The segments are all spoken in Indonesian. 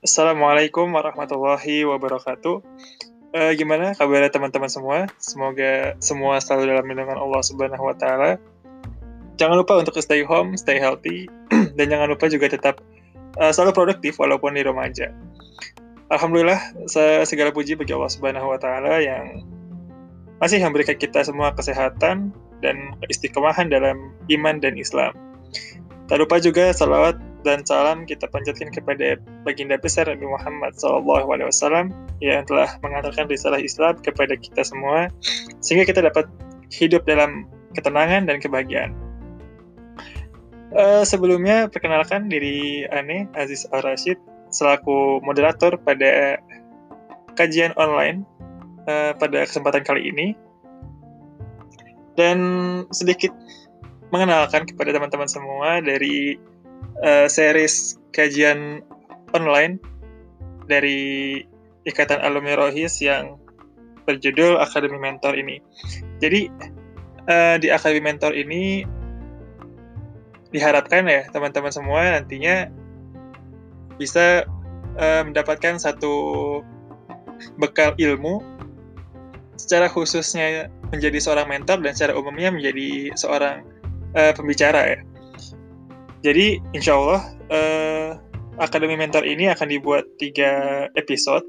Assalamualaikum warahmatullahi wabarakatuh. Uh, gimana kabarnya teman-teman semua? Semoga semua selalu dalam lindungan Allah Subhanahu wa taala. Jangan lupa untuk stay home, stay healthy, dan jangan lupa juga tetap uh, selalu produktif walaupun di rumah aja. Alhamdulillah, segala puji bagi Allah Subhanahu wa taala yang masih memberikan kita semua kesehatan dan keistiqomahan dalam iman dan Islam. Tak lupa juga salawat dan salam kita panjatkan kepada baginda besar Nabi Muhammad SAW yang telah mengantarkan risalah Islam kepada kita semua sehingga kita dapat hidup dalam ketenangan dan kebahagiaan. Uh, sebelumnya perkenalkan diri Ane Aziz Al Rashid selaku moderator pada kajian online uh, pada kesempatan kali ini dan sedikit mengenalkan kepada teman-teman semua dari uh, series kajian online dari Ikatan Alumni Rohis yang berjudul Akademi Mentor ini. Jadi uh, di Akademi Mentor ini diharapkan ya teman-teman semua nantinya bisa uh, mendapatkan satu bekal ilmu secara khususnya menjadi seorang mentor dan secara umumnya menjadi seorang uh, pembicara ya. Jadi insya Allah uh, Akademi Mentor ini akan dibuat tiga episode.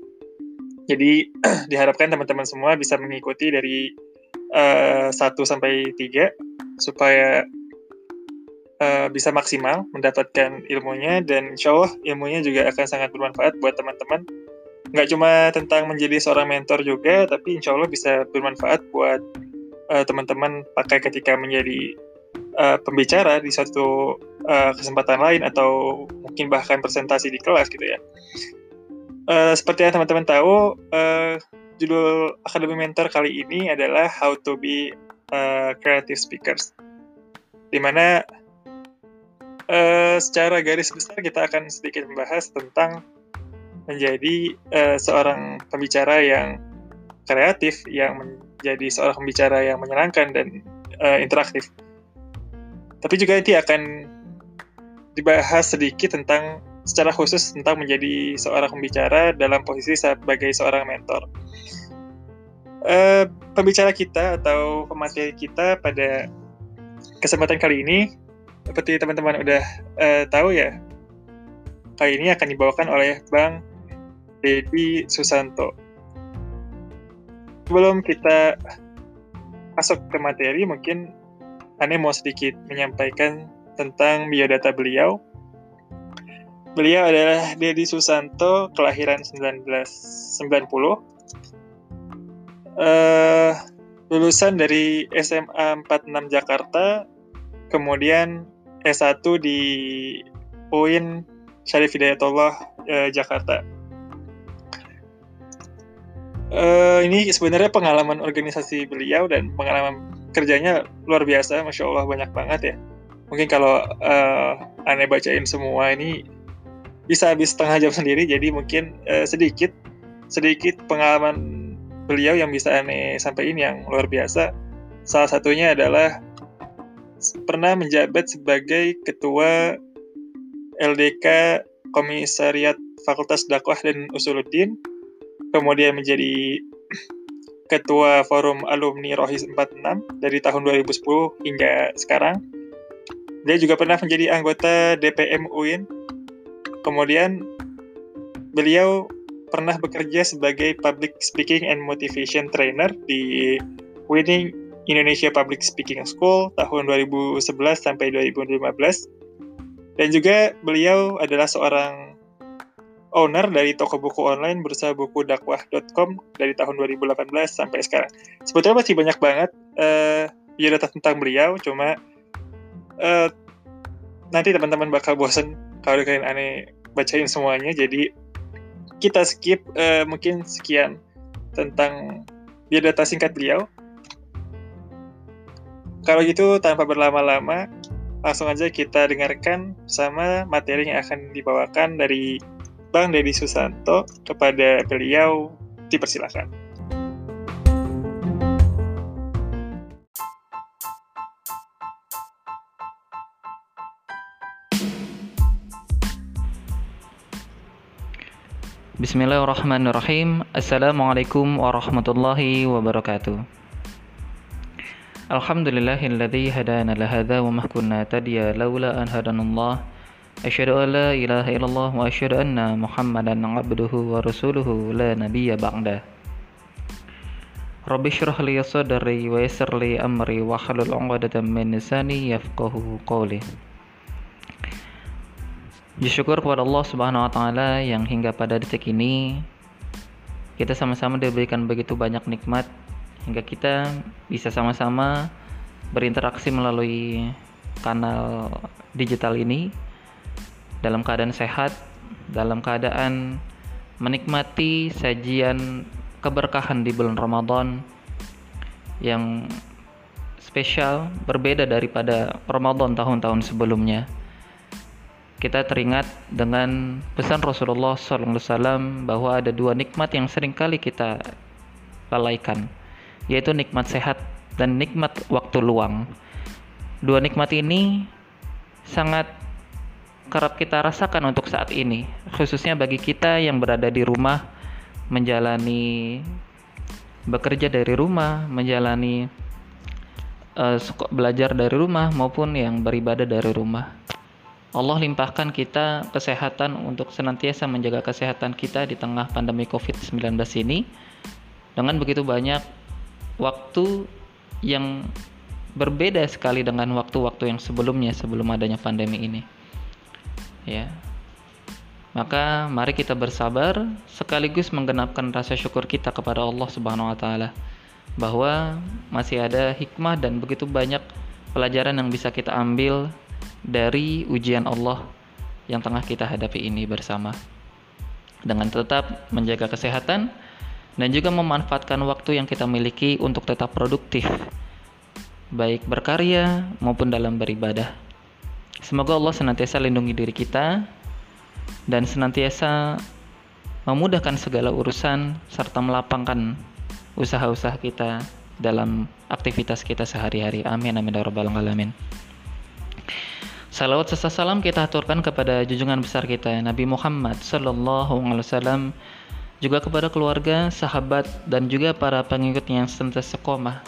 Jadi diharapkan teman-teman semua bisa mengikuti dari uh, sampai tiga supaya uh, bisa maksimal mendapatkan ilmunya dan insya Allah ilmunya juga akan sangat bermanfaat buat teman-teman. Nggak cuma tentang menjadi seorang mentor juga, tapi insya Allah bisa bermanfaat buat teman-teman pakai ketika menjadi uh, pembicara di suatu uh, kesempatan lain atau mungkin bahkan presentasi di kelas gitu ya. Uh, seperti yang teman-teman tahu, uh, judul Akademi Mentor kali ini adalah How to be uh, Creative Speakers, di mana uh, secara garis besar kita akan sedikit membahas tentang menjadi uh, seorang pembicara yang kreatif, yang menjadi seorang pembicara yang menyenangkan dan uh, interaktif. Tapi juga nanti akan dibahas sedikit tentang secara khusus tentang menjadi seorang pembicara dalam posisi sebagai seorang mentor. Uh, pembicara kita atau pemateri kita pada kesempatan kali ini, seperti teman-teman udah uh, tahu ya, kali ini akan dibawakan oleh Bang Dedi Susanto. Sebelum kita masuk ke materi, mungkin Ane mau sedikit menyampaikan tentang biodata beliau. Beliau adalah Dedi Susanto, kelahiran 1990. Uh, lulusan dari SMA 46 Jakarta, kemudian S1 di UIN Syarif Hidayatullah uh, Jakarta. Uh, ini sebenarnya pengalaman organisasi beliau dan pengalaman kerjanya luar biasa, masya Allah banyak banget ya. Mungkin kalau uh, aneh bacain semua ini bisa habis setengah jam sendiri, jadi mungkin uh, sedikit sedikit pengalaman beliau yang bisa aneh sampaikan yang luar biasa. Salah satunya adalah pernah menjabat sebagai ketua LDK Komisariat Fakultas Dakwah dan Usuluddin, kemudian menjadi Ketua Forum Alumni Rohis 46 dari tahun 2010 hingga sekarang. Dia juga pernah menjadi anggota DPM UIN. Kemudian beliau pernah bekerja sebagai Public Speaking and Motivation Trainer di Winning Indonesia Public Speaking School tahun 2011 sampai 2015. Dan juga beliau adalah seorang owner dari toko buku online berusaha buku dakwah.com dari tahun 2018 sampai sekarang. Sebetulnya masih banyak banget uh, biodata tentang beliau, cuma uh, nanti teman-teman bakal bosen kalau kalian aneh bacain semuanya, jadi kita skip uh, mungkin sekian tentang biodata singkat beliau. Kalau gitu tanpa berlama-lama, langsung aja kita dengarkan sama materi yang akan dibawakan dari Bang Dedi Susanto kepada beliau dipersilakan. Bismillahirrahmanirrahim. Assalamualaikum warahmatullahi wabarakatuh. Alhamdulillahilladzi hadana lahadha wa mahkunna tadia lawla laula an hadanullah Asyhadu an la ilaha illallah wa asyhadu anna Muhammadan abduhu wa rasuluhu la nabiyya ba'da. Rabbi syrah li sadri wa yassir li amri wa hlul 'uqdatam min lisani yafqahu qawli. Bersyukur kepada Allah Subhanahu wa taala yang hingga pada detik ini kita sama-sama diberikan begitu banyak nikmat hingga kita bisa sama-sama berinteraksi melalui kanal digital ini dalam keadaan sehat, dalam keadaan menikmati sajian keberkahan di bulan Ramadan yang spesial berbeda daripada Ramadan tahun-tahun sebelumnya kita teringat dengan pesan Rasulullah SAW bahwa ada dua nikmat yang sering kali kita lalaikan, yaitu nikmat sehat dan nikmat waktu luang. Dua nikmat ini sangat kerap kita rasakan untuk saat ini, khususnya bagi kita yang berada di rumah, menjalani bekerja dari rumah, menjalani uh, belajar dari rumah maupun yang beribadah dari rumah. Allah limpahkan kita kesehatan untuk senantiasa menjaga kesehatan kita di tengah pandemi COVID-19 ini dengan begitu banyak waktu yang berbeda sekali dengan waktu-waktu yang sebelumnya sebelum adanya pandemi ini. Ya. Maka mari kita bersabar sekaligus menggenapkan rasa syukur kita kepada Allah Subhanahu wa taala bahwa masih ada hikmah dan begitu banyak pelajaran yang bisa kita ambil dari ujian Allah yang tengah kita hadapi ini bersama. Dengan tetap menjaga kesehatan dan juga memanfaatkan waktu yang kita miliki untuk tetap produktif, baik berkarya maupun dalam beribadah. Semoga Allah senantiasa lindungi diri kita dan senantiasa memudahkan segala urusan serta melapangkan usaha-usaha kita dalam aktivitas kita sehari-hari. Amin amin ya rabbal alamin. Salawat serta salam kita aturkan kepada junjungan besar kita Nabi Muhammad Sallallahu Alaihi Wasallam juga kepada keluarga, sahabat dan juga para pengikutnya yang senantiasa sekomah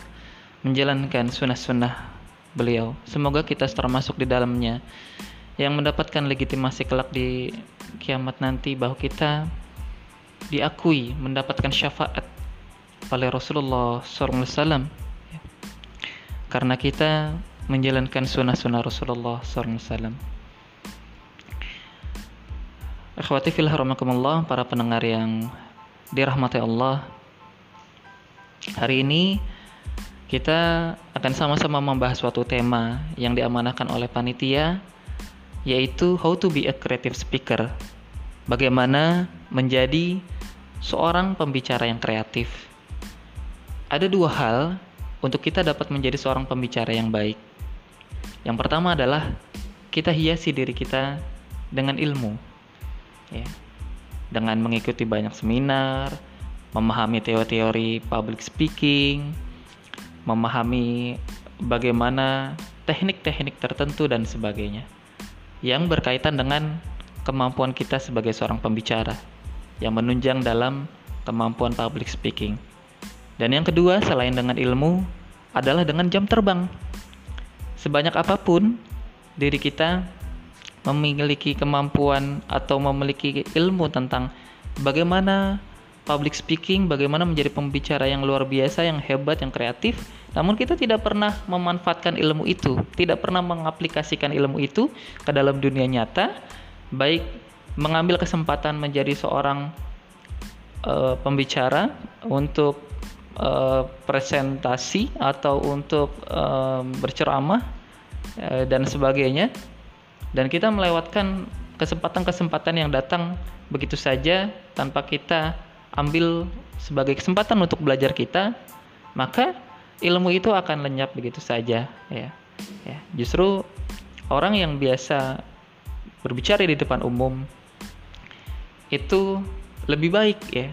menjalankan sunnah-sunnah beliau. Semoga kita termasuk di dalamnya yang mendapatkan legitimasi kelak di kiamat nanti bahwa kita diakui mendapatkan syafaat oleh Rasulullah SAW karena kita menjalankan sunnah-sunnah Rasulullah SAW. Akhwati rahmakumullah, para pendengar yang dirahmati Allah. Hari ini kita akan sama-sama membahas suatu tema yang diamanahkan oleh panitia yaitu how to be a creative speaker. Bagaimana menjadi seorang pembicara yang kreatif. Ada dua hal untuk kita dapat menjadi seorang pembicara yang baik. Yang pertama adalah kita hiasi diri kita dengan ilmu, ya, dengan mengikuti banyak seminar, memahami teori-teori public speaking, memahami bagaimana teknik-teknik tertentu dan sebagainya yang berkaitan dengan kemampuan kita sebagai seorang pembicara yang menunjang dalam kemampuan public speaking. Dan yang kedua, selain dengan ilmu, adalah dengan jam terbang sebanyak apa pun diri kita memiliki kemampuan atau memiliki ilmu tentang bagaimana public speaking, bagaimana menjadi pembicara yang luar biasa, yang hebat, yang kreatif, namun kita tidak pernah memanfaatkan ilmu itu, tidak pernah mengaplikasikan ilmu itu ke dalam dunia nyata, baik mengambil kesempatan menjadi seorang uh, pembicara untuk uh, presentasi atau untuk uh, berceramah uh, dan sebagainya. Dan kita melewatkan kesempatan-kesempatan yang datang begitu saja tanpa kita ambil sebagai kesempatan untuk belajar kita maka ilmu itu akan lenyap begitu saja ya ya justru orang yang biasa berbicara di depan umum itu lebih baik ya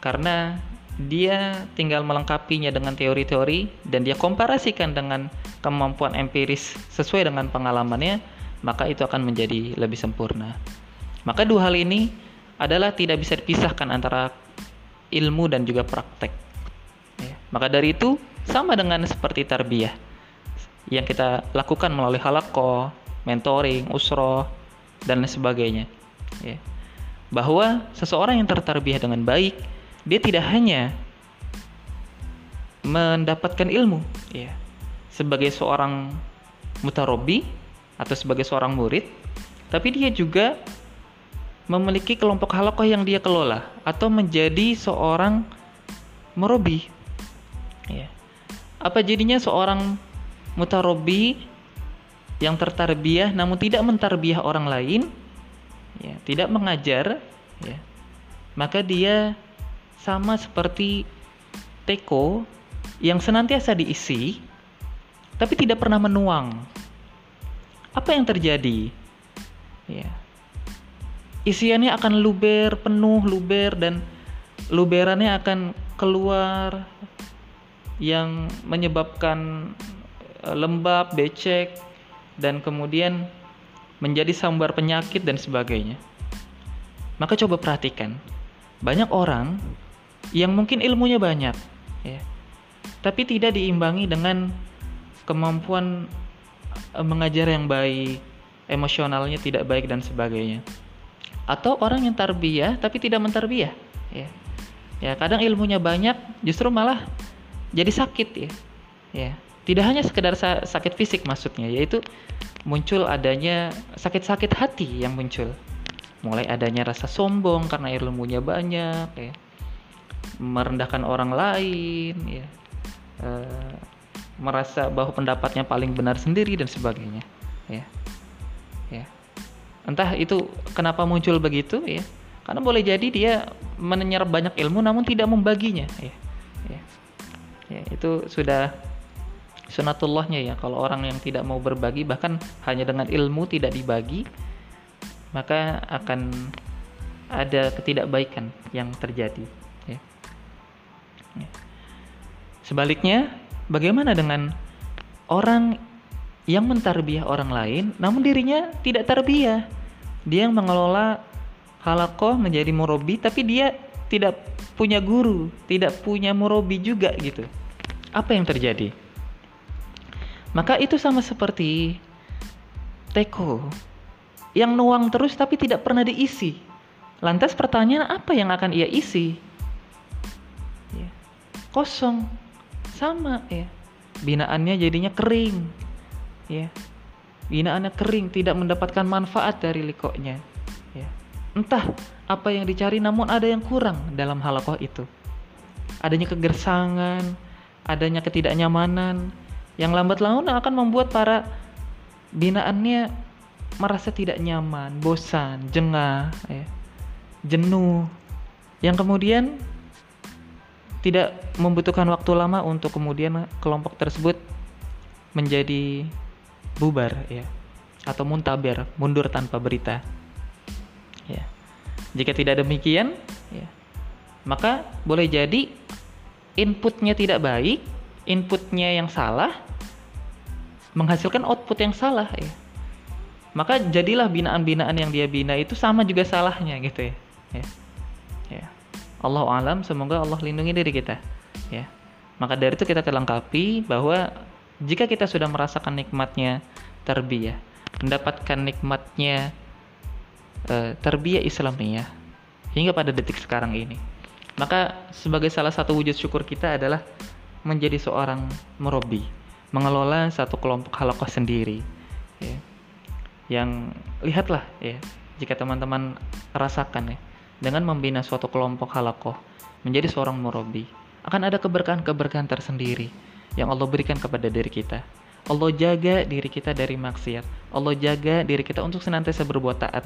karena dia tinggal melengkapinya dengan teori-teori dan dia komparasikan dengan kemampuan empiris sesuai dengan pengalamannya, maka itu akan menjadi lebih sempurna. Maka dua hal ini adalah tidak bisa dipisahkan antara ilmu dan juga praktek. Ya. Maka dari itu sama dengan seperti tarbiyah yang kita lakukan melalui halako, mentoring, usroh, dan lain sebagainya. Ya. Bahwa seseorang yang tertarbiyah dengan baik, dia tidak hanya mendapatkan ilmu, ya, sebagai seorang mutarobi atau sebagai seorang murid, tapi dia juga memiliki kelompok halakoh yang dia kelola atau menjadi seorang merobi. Ya. Apa jadinya seorang mutarobi yang tertarbiyah namun tidak mentarbiyah orang lain, ya, tidak mengajar, ya, maka dia sama seperti teko yang senantiasa diisi tapi tidak pernah menuang. Apa yang terjadi? Ya, isiannya akan luber, penuh luber dan luberannya akan keluar yang menyebabkan e, lembab, becek dan kemudian menjadi sambar penyakit dan sebagainya. Maka coba perhatikan, banyak orang yang mungkin ilmunya banyak, ya, tapi tidak diimbangi dengan kemampuan e, mengajar yang baik, emosionalnya tidak baik dan sebagainya atau orang yang tarbiyah tapi tidak mentarbiyah ya. Ya kadang ilmunya banyak justru malah jadi sakit ya. Ya tidak hanya sekedar sa sakit fisik maksudnya yaitu muncul adanya sakit-sakit hati yang muncul. Mulai adanya rasa sombong karena ilmunya banyak ya. Merendahkan orang lain ya. E, merasa bahwa pendapatnya paling benar sendiri dan sebagainya ya ya Entah itu kenapa muncul begitu ya. Karena boleh jadi dia menyerap banyak ilmu namun tidak membaginya ya. Ya, ya itu sudah sunatullahnya ya. Kalau orang yang tidak mau berbagi bahkan hanya dengan ilmu tidak dibagi maka akan ada ketidakbaikan yang terjadi ya. Ya. Sebaliknya, bagaimana dengan orang yang mentarbiah orang lain namun dirinya tidak tarbiyah dia yang mengelola halakoh menjadi murobi tapi dia tidak punya guru tidak punya murobi juga gitu. Apa yang terjadi? Maka itu sama seperti teko yang nuang terus tapi tidak pernah diisi. Lantas pertanyaan apa yang akan ia isi? Ya. kosong. Sama ya. Binaannya jadinya kering ya. Binaannya kering tidak mendapatkan manfaat dari likoknya ya. Entah apa yang dicari namun ada yang kurang dalam halakoh itu. Adanya kegersangan adanya ketidaknyamanan yang lambat laun akan membuat para binaannya merasa tidak nyaman bosan jengah ya, jenuh. Yang kemudian tidak membutuhkan waktu lama untuk kemudian kelompok tersebut menjadi bubar ya. Atau muntaber mundur tanpa berita. Ya. Jika tidak demikian ya maka boleh jadi inputnya tidak baik inputnya yang salah menghasilkan output yang salah ya. Maka jadilah binaan-binaan yang dia bina itu sama juga salahnya gitu ya. Ya, ya. Allah alam semoga Allah lindungi diri kita ya. Maka dari itu kita terlengkapi bahwa jika kita sudah merasakan nikmatnya tarbiyah, mendapatkan nikmatnya uh, tarbiyah Islamiyah hingga pada detik sekarang ini, maka sebagai salah satu wujud syukur kita adalah menjadi seorang merobi, mengelola satu kelompok halakoh sendiri. Ya. Yang lihatlah ya, jika teman-teman rasakan ya, dengan membina suatu kelompok halakoh menjadi seorang merobi, akan ada keberkahan-keberkahan tersendiri yang Allah berikan kepada diri kita. Allah jaga diri kita dari maksiat. Allah jaga diri kita untuk senantiasa berbuat taat.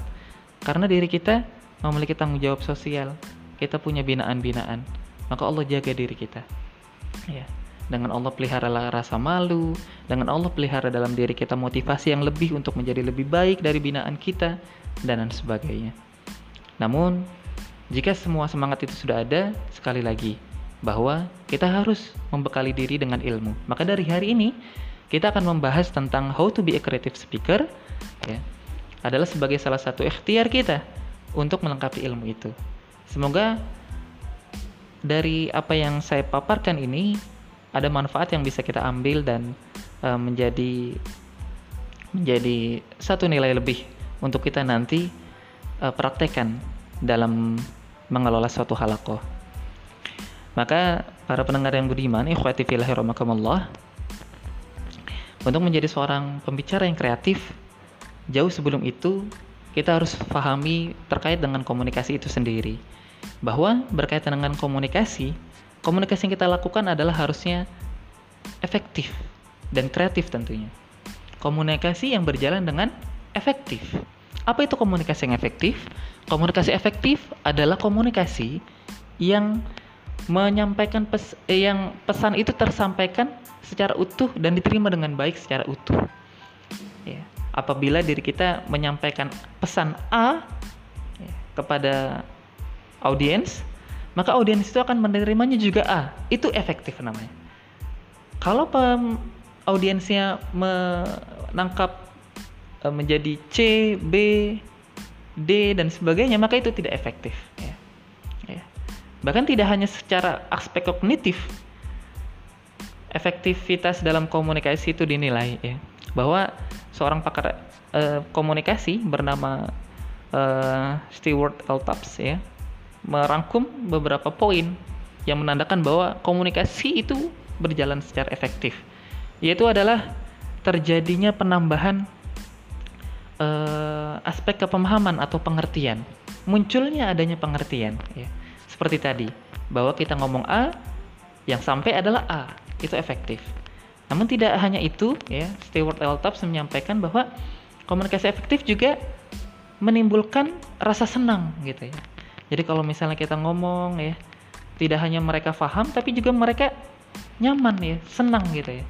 Karena diri kita memiliki tanggung jawab sosial. Kita punya binaan-binaan. Maka Allah jaga diri kita. Ya. Dengan Allah pelihara rasa malu, dengan Allah pelihara dalam diri kita motivasi yang lebih untuk menjadi lebih baik dari binaan kita dan lain sebagainya. Namun, jika semua semangat itu sudah ada, sekali lagi, bahwa kita harus membekali diri dengan ilmu. Maka dari hari ini kita akan membahas tentang how to be a creative speaker ya. Adalah sebagai salah satu ikhtiar kita untuk melengkapi ilmu itu. Semoga dari apa yang saya paparkan ini ada manfaat yang bisa kita ambil dan uh, menjadi menjadi satu nilai lebih untuk kita nanti uh, praktekkan dalam mengelola suatu halakoh. Maka para pendengar yang budiman, ikhwati fillahi untuk menjadi seorang pembicara yang kreatif, jauh sebelum itu kita harus pahami terkait dengan komunikasi itu sendiri. Bahwa berkaitan dengan komunikasi, komunikasi yang kita lakukan adalah harusnya efektif dan kreatif tentunya. Komunikasi yang berjalan dengan efektif. Apa itu komunikasi yang efektif? Komunikasi efektif adalah komunikasi yang menyampaikan pes eh, yang pesan itu tersampaikan secara utuh dan diterima dengan baik secara utuh. Ya. Apabila diri kita menyampaikan pesan A ya, kepada audiens, maka audiens itu akan menerimanya juga A. Itu efektif namanya. Kalau pem audiensnya menangkap e, menjadi C, B, D dan sebagainya, maka itu tidak efektif. Ya. Bahkan tidak hanya secara aspek kognitif, efektivitas dalam komunikasi itu dinilai ya bahwa seorang pakar uh, komunikasi bernama uh, Stewart L. Tubbs ya merangkum beberapa poin yang menandakan bahwa komunikasi itu berjalan secara efektif yaitu adalah terjadinya penambahan uh, aspek kepemahaman atau pengertian munculnya adanya pengertian ya seperti tadi bahwa kita ngomong A yang sampai adalah A itu efektif. Namun tidak hanya itu, ya, Stewart L. Tubbs menyampaikan bahwa komunikasi efektif juga menimbulkan rasa senang gitu ya. Jadi kalau misalnya kita ngomong ya, tidak hanya mereka paham tapi juga mereka nyaman ya, senang gitu ya.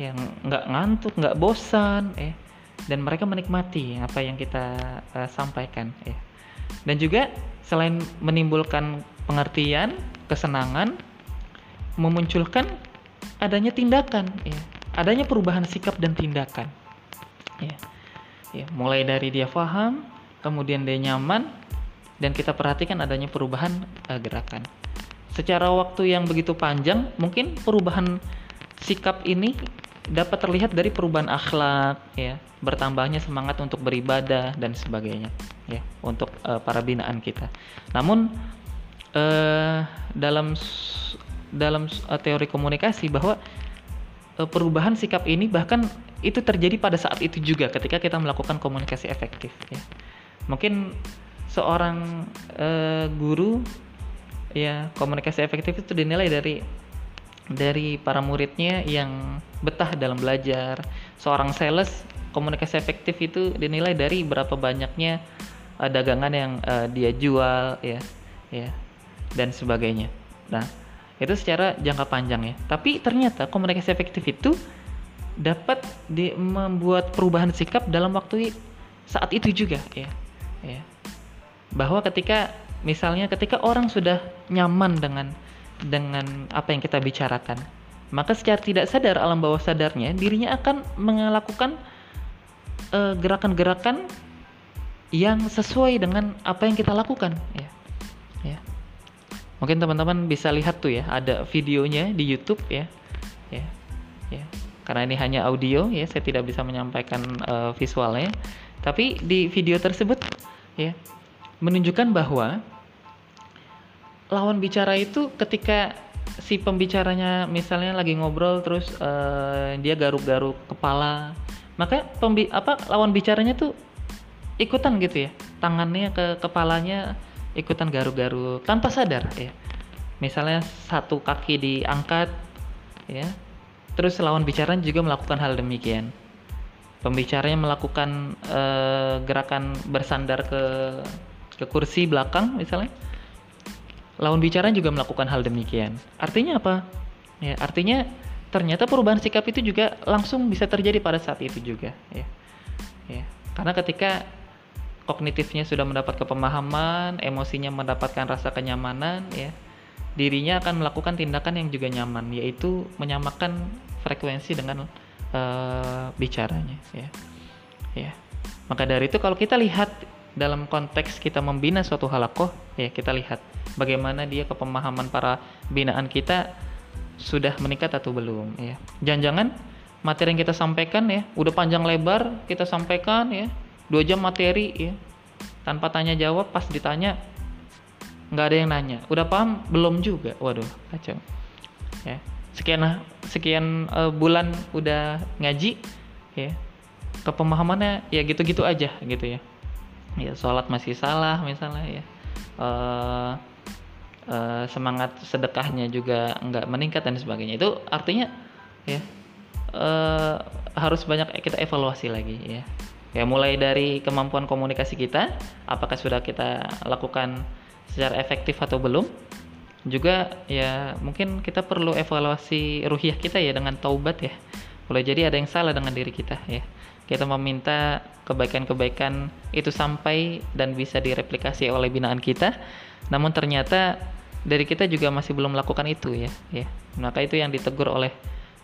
Yang nggak ngantuk, nggak bosan ya. Dan mereka menikmati apa yang kita uh, sampaikan ya. Dan juga selain menimbulkan pengertian, kesenangan, memunculkan adanya tindakan ya. Adanya perubahan sikap dan tindakan ya. Ya mulai dari dia paham kemudian dia nyaman dan kita perhatikan adanya perubahan uh, gerakan. Secara waktu yang begitu panjang mungkin perubahan sikap ini dapat terlihat dari perubahan akhlak ya bertambahnya semangat untuk beribadah dan sebagainya ya untuk uh, para binaan kita namun uh, dalam dalam uh, teori komunikasi bahwa uh, perubahan sikap ini bahkan itu terjadi pada saat itu juga ketika kita melakukan komunikasi efektif ya. Mungkin seorang uh, guru ya komunikasi efektif itu dinilai dari dari para muridnya yang betah dalam belajar. Seorang sales komunikasi efektif itu dinilai dari berapa banyaknya uh, dagangan yang uh, dia jual ya ya dan sebagainya. Nah, itu secara jangka panjang ya tapi ternyata komunikasi efektif itu dapat di, membuat perubahan sikap dalam waktu saat itu juga ya ya bahwa ketika misalnya ketika orang sudah nyaman dengan dengan apa yang kita bicarakan maka secara tidak sadar alam bawah sadarnya dirinya akan melakukan uh, gerakan-gerakan yang sesuai dengan apa yang kita lakukan ya. Ya. Mungkin teman-teman bisa lihat tuh ya ada videonya di YouTube ya. Ya. Ya. Karena ini hanya audio ya saya tidak bisa menyampaikan uh, visualnya. Tapi di video tersebut ya menunjukkan bahwa lawan bicara itu ketika si pembicaranya misalnya lagi ngobrol terus uh, dia garuk-garuk kepala maka pembi apa lawan bicaranya tuh ikutan gitu ya. Tangannya ke kepalanya ikutan garuk-garuk tanpa sadar ya. Misalnya satu kaki diangkat ya. Terus lawan bicara juga melakukan hal demikian. Pembicaranya melakukan uh, gerakan bersandar ke ke kursi belakang misalnya lawan bicara juga melakukan hal demikian artinya apa ya artinya ternyata perubahan sikap itu juga langsung bisa terjadi pada saat itu juga ya ya karena ketika kognitifnya sudah mendapat kepemahaman, emosinya mendapatkan rasa kenyamanan, ya dirinya akan melakukan tindakan yang juga nyaman, yaitu menyamakan frekuensi dengan uh, bicaranya, ya. Ya. Maka dari itu kalau kita lihat dalam konteks kita membina suatu halakoh ya kita lihat bagaimana dia kepemahaman para binaan kita sudah meningkat atau belum ya. Jangan-jangan materi yang kita sampaikan ya udah panjang lebar kita sampaikan ya dua jam materi ya. Tanpa tanya jawab pas ditanya nggak ada yang nanya. Udah paham? Belum juga. Waduh kacau. Ya sekian sekian uh, bulan udah ngaji ya. Kepemahamannya ya gitu-gitu aja gitu ya. Ya sholat masih salah misalnya ya uh, uh, semangat sedekahnya juga nggak meningkat dan sebagainya. Itu artinya ya uh, harus banyak kita evaluasi lagi ya. Ya mulai dari kemampuan komunikasi kita apakah sudah kita lakukan secara efektif atau belum. Juga ya mungkin kita perlu evaluasi ruhiah kita ya dengan taubat ya. Boleh jadi ada yang salah dengan diri kita ya kita meminta kebaikan-kebaikan itu sampai dan bisa direplikasi oleh binaan kita. Namun ternyata dari kita juga masih belum melakukan itu ya. Ya. Maka itu yang ditegur oleh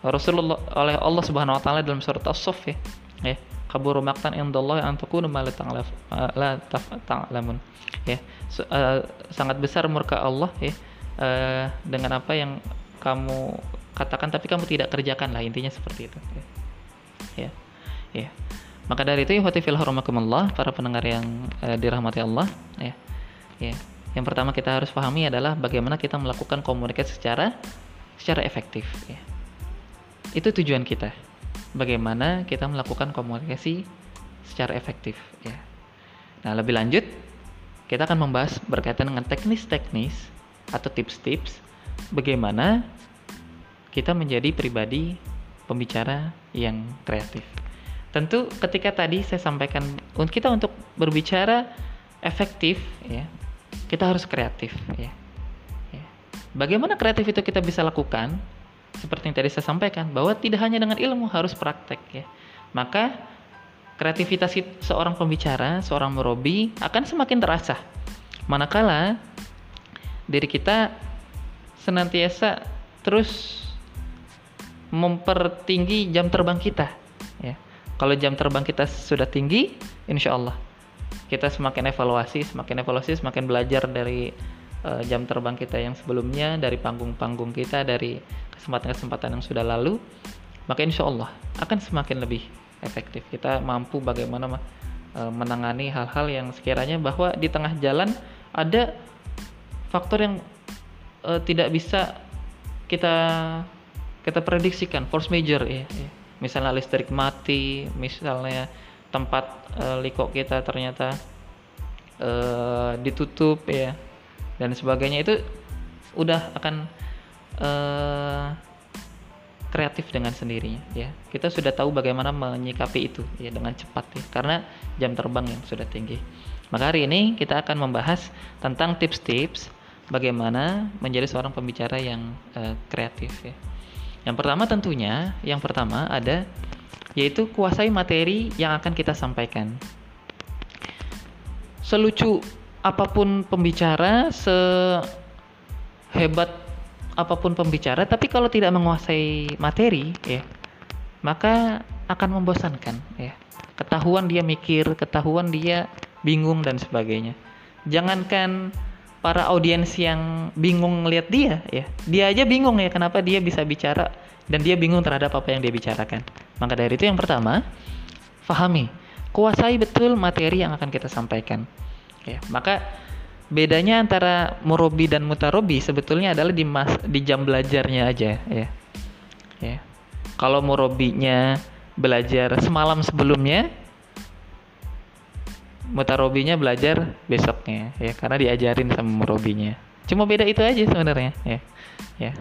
Rasulullah oleh Allah Subhanahu wa taala dalam surat As-Saff ya. Ya. Kaburu maqtan indallahi an takunu ma la ta'lamun. Ya. Uh, sangat besar murka Allah ya. Uh, dengan apa yang kamu katakan tapi kamu tidak kerjakan lah intinya seperti itu ya, ya. Ya. Maka dari itu ihwati fil Allah, para pendengar yang uh, dirahmati Allah, ya. Ya. Yang pertama kita harus pahami adalah bagaimana kita melakukan komunikasi secara secara efektif, ya. Itu tujuan kita. Bagaimana kita melakukan komunikasi secara efektif, ya. Nah, lebih lanjut kita akan membahas berkaitan dengan teknis-teknis atau tips-tips bagaimana kita menjadi pribadi pembicara yang kreatif. Tentu ketika tadi saya sampaikan kita untuk berbicara efektif ya, kita harus kreatif ya. ya. Bagaimana kreatif itu kita bisa lakukan? Seperti yang tadi saya sampaikan bahwa tidak hanya dengan ilmu harus praktek ya. Maka kreativitas seorang pembicara, seorang merobi akan semakin terasa. Manakala diri kita senantiasa terus mempertinggi jam terbang kita kalau jam terbang kita sudah tinggi, insya Allah. Kita semakin evaluasi, semakin evaluasi, semakin belajar dari uh, jam terbang kita yang sebelumnya, dari panggung-panggung kita, dari kesempatan-kesempatan yang sudah lalu, maka insya Allah akan semakin lebih efektif. Kita mampu bagaimana uh, menangani hal-hal yang sekiranya bahwa di tengah jalan ada faktor yang uh, tidak bisa kita kita prediksikan force major ya, ya misalnya listrik mati misalnya tempat uh, liko kita ternyata uh, ditutup ya dan sebagainya itu udah akan uh, kreatif dengan sendirinya ya. Kita sudah tahu bagaimana menyikapi itu ya dengan cepat ya karena jam terbang yang sudah tinggi. Maka hari ini kita akan membahas tentang tips-tips bagaimana menjadi seorang pembicara yang uh, kreatif ya yang pertama tentunya, yang pertama ada yaitu kuasai materi yang akan kita sampaikan. Selucu apa pun pembicara, sehebat apa pun pembicara, tapi kalau tidak menguasai materi, ya, maka akan membosankan, ya. Ketahuan dia mikir, ketahuan dia bingung dan sebagainya. Jangankan para audiens yang bingung ngelihat dia ya. Dia aja bingung ya kenapa dia bisa bicara dan dia bingung terhadap apa yang dia bicarakan. Maka dari itu yang pertama fahami kuasai betul materi yang akan kita sampaikan. Ya maka bedanya antara murobi dan mutarobi sebetulnya adalah di mas di jam belajarnya aja ya. Ya. Kalau murobinya belajar semalam sebelumnya mutarobinya belajar besoknya ya karena diajarin sama murobinya cuma beda itu aja sebenarnya ya ya.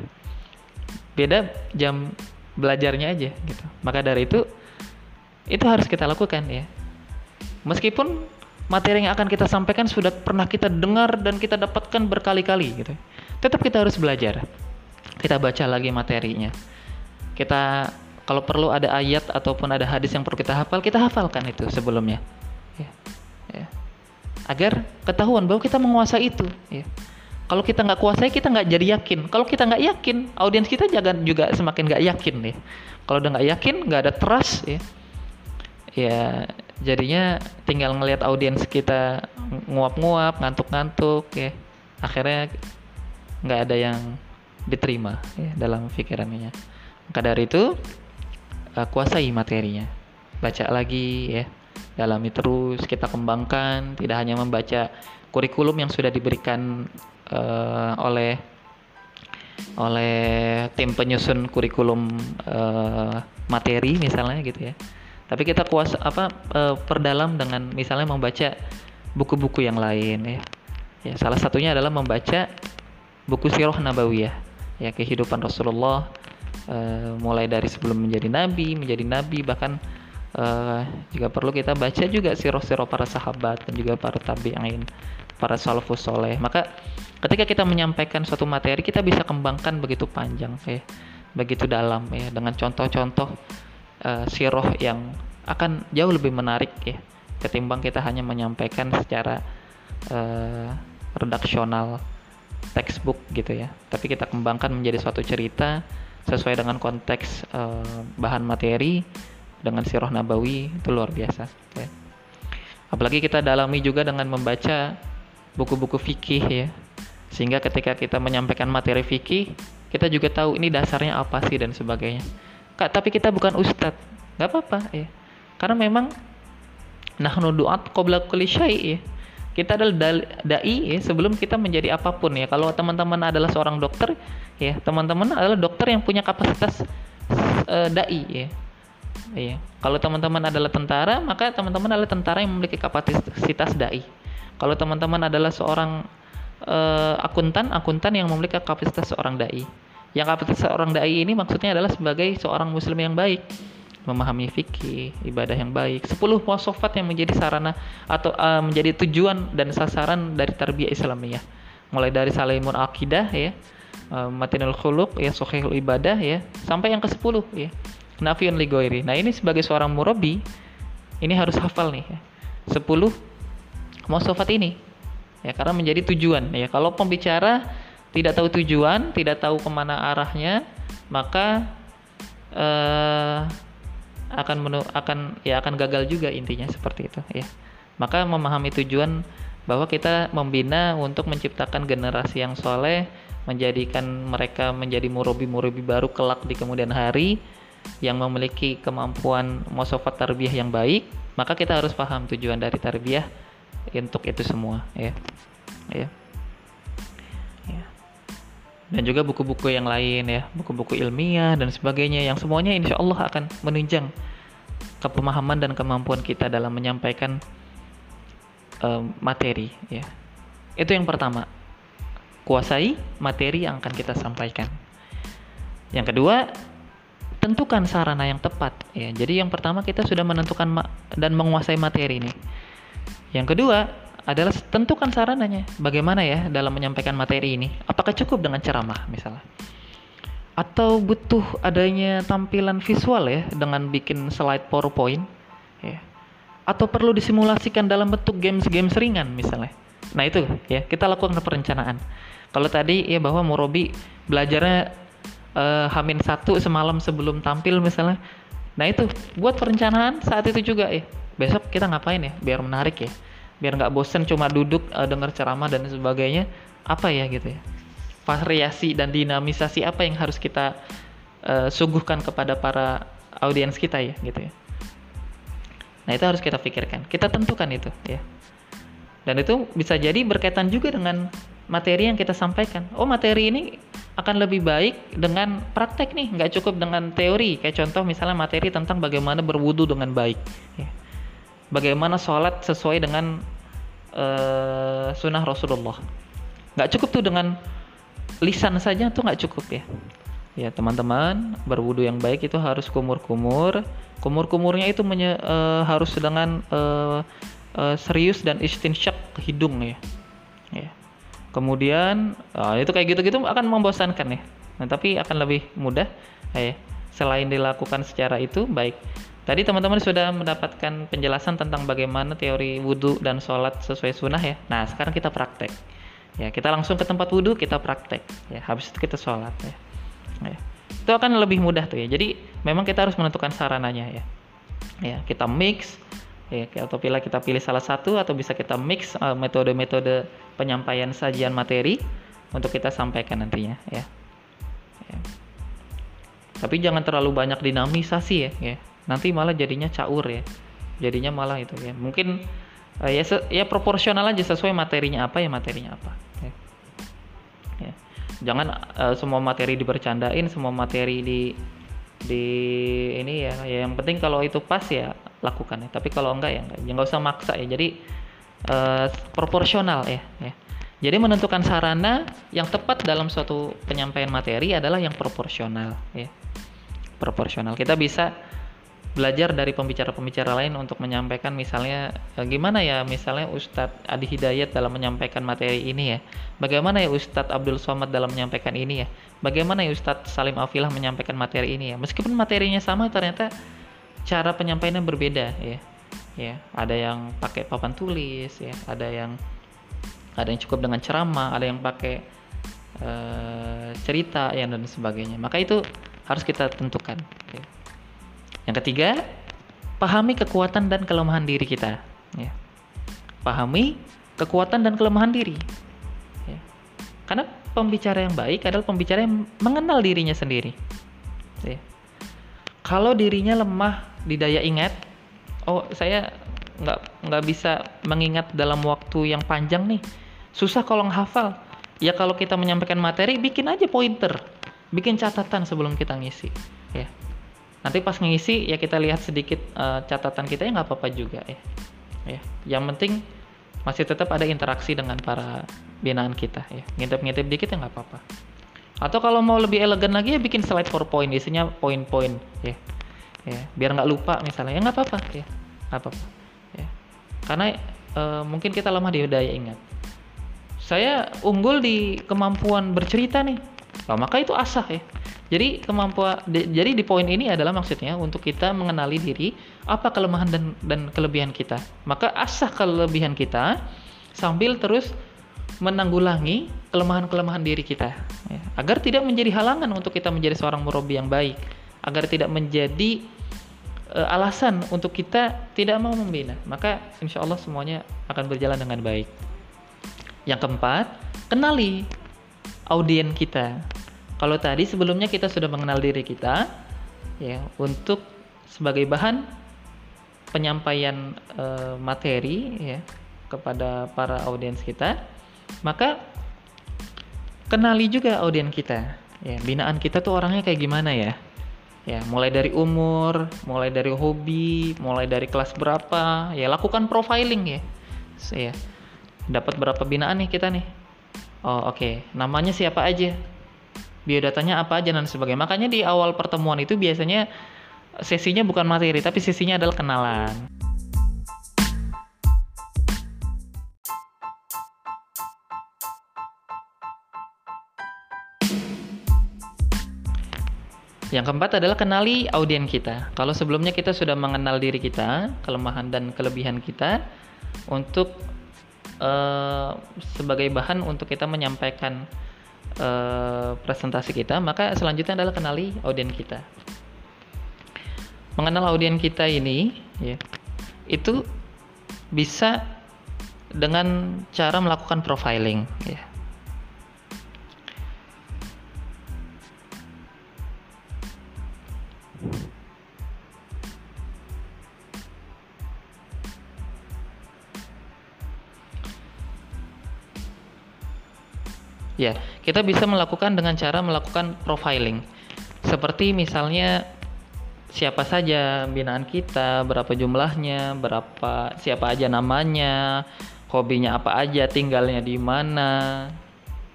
Beda jam belajarnya aja gitu. Maka dari itu itu harus kita lakukan ya. Meskipun materi yang akan kita sampaikan sudah pernah kita dengar dan kita dapatkan berkali-kali gitu. Tetap kita harus belajar. Kita baca lagi materinya. Kita kalau perlu ada ayat ataupun ada hadis yang perlu kita hafal kita hafalkan itu sebelumnya ya ya. Agar ketahuan bahwa kita menguasai itu ya. kalau kita nggak kuasai kita nggak jadi yakin. Kalau kita nggak yakin audiens kita jangan juga semakin nggak yakin ya. Kalau udah nggak yakin nggak ada trust ya. Ya jadinya tinggal ngelihat audiens kita nguap-nguap ngantuk-ngantuk ya. Akhirnya nggak ada yang diterima ya dalam pikirannya maka dari itu uh, kuasai materinya. Baca lagi ya dalami terus kita kembangkan tidak hanya membaca kurikulum yang sudah diberikan uh, oleh oleh tim penyusun kurikulum uh, materi misalnya gitu ya. Tapi kita kuasa apa uh, perdalam dengan misalnya membaca buku-buku yang lain ya. Ya salah satunya adalah membaca buku sirah nabawiyah ya kehidupan Rasulullah uh, mulai dari sebelum menjadi nabi menjadi nabi bahkan uh, jika perlu kita baca juga sirah-sirah para sahabat dan juga para tabi'in, para salafus soleh. Maka ketika kita menyampaikan suatu materi kita bisa kembangkan begitu panjang ya, begitu dalam ya dengan contoh-contoh uh, sirah yang akan jauh lebih menarik ya ketimbang kita hanya menyampaikan secara uh, redaksional textbook gitu ya. Tapi kita kembangkan menjadi suatu cerita sesuai dengan konteks uh, bahan materi dengan sirah nabawi itu luar biasa. Ya. apalagi kita dalami juga dengan membaca buku-buku fikih ya. Sehingga ketika kita menyampaikan materi fikih kita juga tahu ini dasarnya apa sih dan sebagainya. Kak, tapi kita bukan ustadz. Nggak apa-apa ya. Karena memang nahnu duat qabla kulli ya. Kita adalah dai ya sebelum kita menjadi apa pun ya. Kalau teman-teman adalah seorang dokter ya teman-teman adalah dokter yang punya kapasitas uh, dai ya Iya. Kalau teman-teman adalah tentara, maka teman-teman adalah tentara yang memiliki kapasitas dai. Kalau teman-teman adalah seorang uh, akuntan, akuntan yang memiliki kapasitas seorang dai. Yang kapasitas seorang dai ini maksudnya adalah sebagai seorang muslim yang baik, memahami fikih, ibadah yang baik. 10 wasofat yang menjadi sarana atau uh, menjadi tujuan dan sasaran dari tarbiyah Islamiyah. Mulai dari salimun akidah ya, uh, matinul khuluq ya, sahihul ibadah ya, sampai yang ke-10 ya nafiun ligoiri. Nah ini sebagai seorang murabi ini harus hafal nih ya. 10 mosofat ini ya karena menjadi tujuan ya kalau pembicara tidak tahu tujuan tidak tahu ke mana arahnya maka eh, akan menu, akan ya akan gagal juga intinya seperti itu ya maka memahami tujuan bahwa kita membina untuk menciptakan generasi yang soleh menjadikan mereka menjadi murabi-murabi baru kelak di kemudian hari yang memiliki kemampuan mosofat tarbiyah yang baik, maka kita harus paham tujuan dari tarbiyah untuk itu semua, ya. Ya. ya. Dan juga buku-buku yang lain ya, buku-buku ilmiah dan sebagainya yang semuanya insya Allah akan menunjang kepemahaman dan kemampuan kita dalam menyampaikan um, materi ya. Itu yang pertama. Kuasai materi yang akan kita sampaikan. Yang kedua, tentukan sarana yang tepat ya. Jadi yang pertama kita sudah menentukan dan menguasai materi ini. Yang kedua adalah tentukan sarananya. Bagaimana ya dalam menyampaikan materi ini? Apakah cukup dengan ceramah misalnya? Atau butuh adanya tampilan visual ya dengan bikin slide PowerPoint ya. Atau perlu disimulasikan dalam bentuk games-games ringan misalnya. Nah itu ya kita lakukan perencanaan. Kalau tadi ya bahwa Morobi belajarnya uh, Hamin satu semalam sebelum tampil misalnya. Nah itu buat perencanaan saat itu juga ya. Besok kita ngapain ya biar menarik ya. Biar nggak bosen cuma duduk uh, dengar ceramah dan sebagainya. Apa ya gitu ya. Variasi dan dinamisasi apa yang harus kita uh, suguhkan kepada para audiens kita ya gitu ya. Nah itu harus kita pikirkan. Kita tentukan itu ya. Dan itu bisa jadi berkaitan juga dengan materi yang kita sampaikan. Oh materi ini akan lebih baik dengan praktek nih, nggak cukup dengan teori. Kayak contoh misalnya materi tentang bagaimana berwudu dengan baik, ya. bagaimana sholat sesuai dengan uh, sunnah Rasulullah. Nggak cukup tuh dengan lisan saja tuh nggak cukup ya. Ya teman-teman berwudu yang baik itu harus kumur-kumur. Kumur-kumurnya itu menye, uh, harus dengan uh, serius dan istinsyak hidung. Ya kemudian uh, itu kayak gitu-gitu akan membosankan ya. Nah, tapi akan lebih mudah eh, selain dilakukan secara itu baik. Tadi teman-teman sudah mendapatkan penjelasan tentang bagaimana teori wudhu dan sholat sesuai sunnah ya. Nah sekarang kita praktek. Ya kita langsung ke tempat wudhu kita praktek. Ya habis itu kita sholat ya, ya. itu akan lebih mudah tuh ya. Jadi memang kita harus menentukan sarananya ya. Ya kita mix ya atau pilih kita pilih salah satu atau bisa kita mix uh, metode-metode penyampaian sajian materi untuk kita sampaikan nantinya ya. ya. Tapi jangan terlalu banyak dinamisasi ya, ya. Nanti malah jadinya caur ya. Jadinya malah itu ya. Mungkin uh, ya ya proporsional aja sesuai materinya apa ya materinya apa. Ya. ya. Jangan uh, semua materi dibercandain, semua materi di di ini ya, ya yang penting kalau itu pas ya lakukan ya tapi kalau enggak ya enggak. Ya nggak usah maksa ya. Jadi uh, proporsional ya, ya. Jadi menentukan sarana yang tepat dalam suatu penyampaian materi adalah yang proporsional ya. Proporsional. Kita bisa belajar dari pembicara-pembicara lain untuk menyampaikan misalnya eh, gimana ya misalnya Ustadz Adi Hidayat dalam menyampaikan materi ini ya. Bagaimana ya Ustadz Abdul Somad dalam menyampaikan ini ya. Bagaimana ya Ustadz Salim Afilah menyampaikan materi ini ya. Meskipun materinya sama ternyata cara penyampaiannya berbeda ya ya ada yang pakai papan tulis ya ada yang ada yang cukup dengan ceramah ada yang pakai uh, cerita ya dan sebagainya maka itu harus kita tentukan ya. Yang ketiga, pahami kekuatan dan kelemahan diri kita. Ya. Pahami kekuatan dan kelemahan diri. Ya. Karena pembicara yang baik adalah pembicara yang mengenal dirinya sendiri. Ya. Kalau dirinya lemah di daya ingat, oh saya nggak nggak bisa mengingat dalam waktu yang panjang nih. Susah kalau menghafal. Ya kalau kita menyampaikan materi, bikin aja pointer, bikin catatan sebelum kita ngisi. Ya nanti pas ngisi ya kita lihat sedikit uh, catatan kita ya nggak apa-apa juga ya ya yang penting masih tetap ada interaksi dengan para binaan kita ya ngintip-ngintip dikit ya nggak apa-apa atau kalau mau lebih elegan lagi ya bikin slide PowerPoint isinya poin-poin ya. Ya biar nggak lupa misalnya. Ya nggak apa-apa ya. Nggak apa-apa ya. Karena uh, mungkin kita lemah di daya ingat. Saya unggul di kemampuan bercerita nih. Nah, maka itu asah ya. Jadi kemampuan di, jadi di poin ini adalah maksudnya untuk kita mengenali diri apa kelemahan dan dan kelebihan kita. Maka asah kelebihan kita sambil terus menanggulangi kelemahan-kelemahan diri kita ya, agar tidak menjadi halangan untuk kita menjadi seorang murabi yang baik, agar tidak menjadi uh, alasan untuk kita tidak mau membina. Maka insya Allah semuanya akan berjalan dengan baik. Yang keempat, kenali audien kita kalau tadi sebelumnya kita sudah mengenal diri kita ya untuk sebagai bahan penyampaian e, materi ya kepada para audiens kita, maka kenali juga audiens kita. Ya, binaan kita tuh orangnya kayak gimana ya? Ya, mulai dari umur, mulai dari hobi, mulai dari kelas berapa, ya lakukan profiling ya. So, ya. Dapat berapa binaan nih kita nih? Oh, oke. Okay. Namanya siapa aja? biodatanya apa aja dan sebagainya. Makanya di awal pertemuan itu biasanya sesinya bukan materi, tapi sesinya adalah kenalan. Yang keempat adalah kenali audien kita. Kalau sebelumnya kita sudah mengenal diri kita, kelemahan dan kelebihan kita, untuk uh, sebagai bahan untuk kita menyampaikan uh, presentasi kita, maka selanjutnya adalah kenali audien kita. Mengenal audien kita ini, ya, itu bisa dengan cara melakukan profiling, ya. Ya, kita bisa melakukan dengan cara melakukan profiling. Seperti misalnya siapa saja binaan kita, berapa jumlahnya, berapa siapa aja namanya, hobinya apa aja, tinggalnya di mana,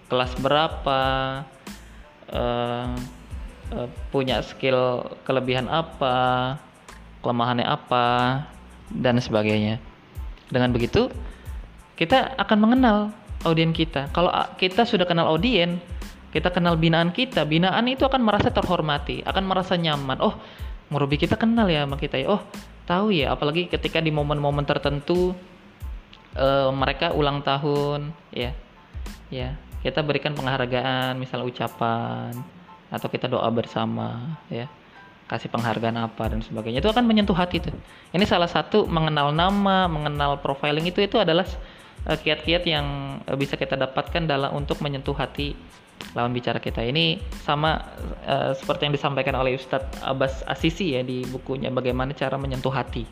kelas berapa, uh, uh, punya skill kelebihan apa, kelemahannya apa, dan sebagainya. Dengan begitu, kita akan mengenal audien kita. Kalau kita sudah kenal audien, kita kenal binaan kita, binaan itu akan merasa terhormati, akan merasa nyaman. Oh, murabi kita kenal ya sama kita ya. Oh, tahu ya, apalagi ketika di momen-momen tertentu uh, mereka ulang tahun, ya. Ya, kita berikan penghargaan, misalnya ucapan atau kita doa bersama, ya. kasih penghargaan apa dan sebagainya. Itu akan menyentuh hati tuh. Ini salah satu mengenal nama mengenal profiling itu itu adalah uh, kiat-kiat yang uh, bisa kita dapatkan dalam untuk menyentuh hati lawan bicara kita. Ini sama uh, seperti yang disampaikan oleh Ustadz Abbas Asisi ya di bukunya bagaimana cara menyentuh hati.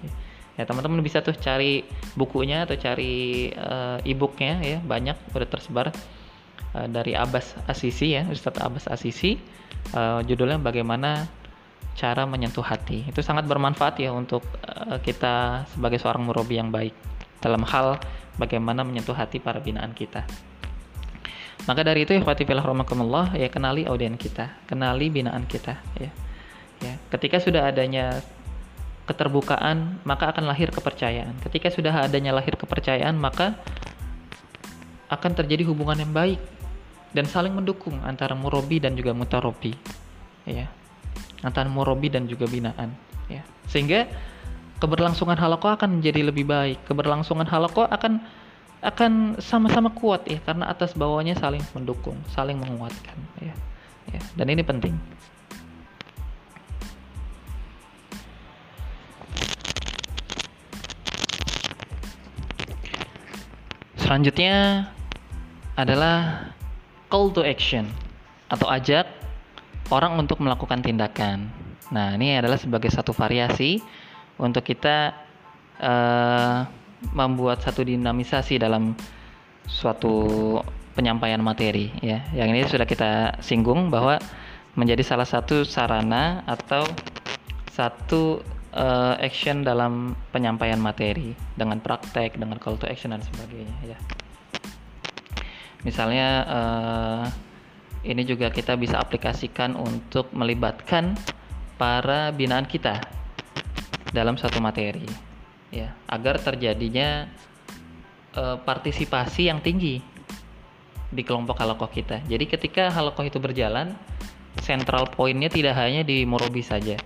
Ya teman-teman bisa tuh cari bukunya atau cari uh, e-booknya ya banyak udah tersebar uh, dari Abbas Asisi ya Ustadz Abbas Asisi uh, judulnya bagaimana cara menyentuh hati itu sangat bermanfaat ya untuk uh, kita sebagai seorang murabi yang baik dalam hal bagaimana menyentuh hati para binaan kita. Maka dari itu fillah rahmakumullah ya kenali audien kita, kenali binaan kita ya. Ya, ketika sudah adanya keterbukaan, maka akan lahir kepercayaan. Ketika sudah adanya lahir kepercayaan, maka akan terjadi hubungan yang baik dan saling mendukung antara murabi dan juga mutarobi. Ya. Antara murabi dan juga binaan ya. Sehingga keberlangsungan halakoh akan menjadi lebih baik. Keberlangsungan halakoh akan akan sama-sama kuat ya karena atas bawahnya saling mendukung saling menguatkan ya ya. Dan ini penting. Selanjutnya adalah call to action atau ajak orang untuk melakukan tindakan. Nah, ini adalah sebagai satu variasi untuk kita uh, membuat satu dinamisasi dalam suatu penyampaian materi ya. Yang ini sudah kita singgung bahwa menjadi salah satu sarana atau satu uh, action dalam penyampaian materi dengan praktek, dengan call to action dan sebagainya ya. Misalnya uh, ini juga kita bisa aplikasikan untuk melibatkan para binaan kita dalam satu materi ya agar terjadinya e, partisipasi yang tinggi di kelompok halakoh kita. Jadi ketika halakoh itu berjalan central pointnya tidak hanya di Morobi saja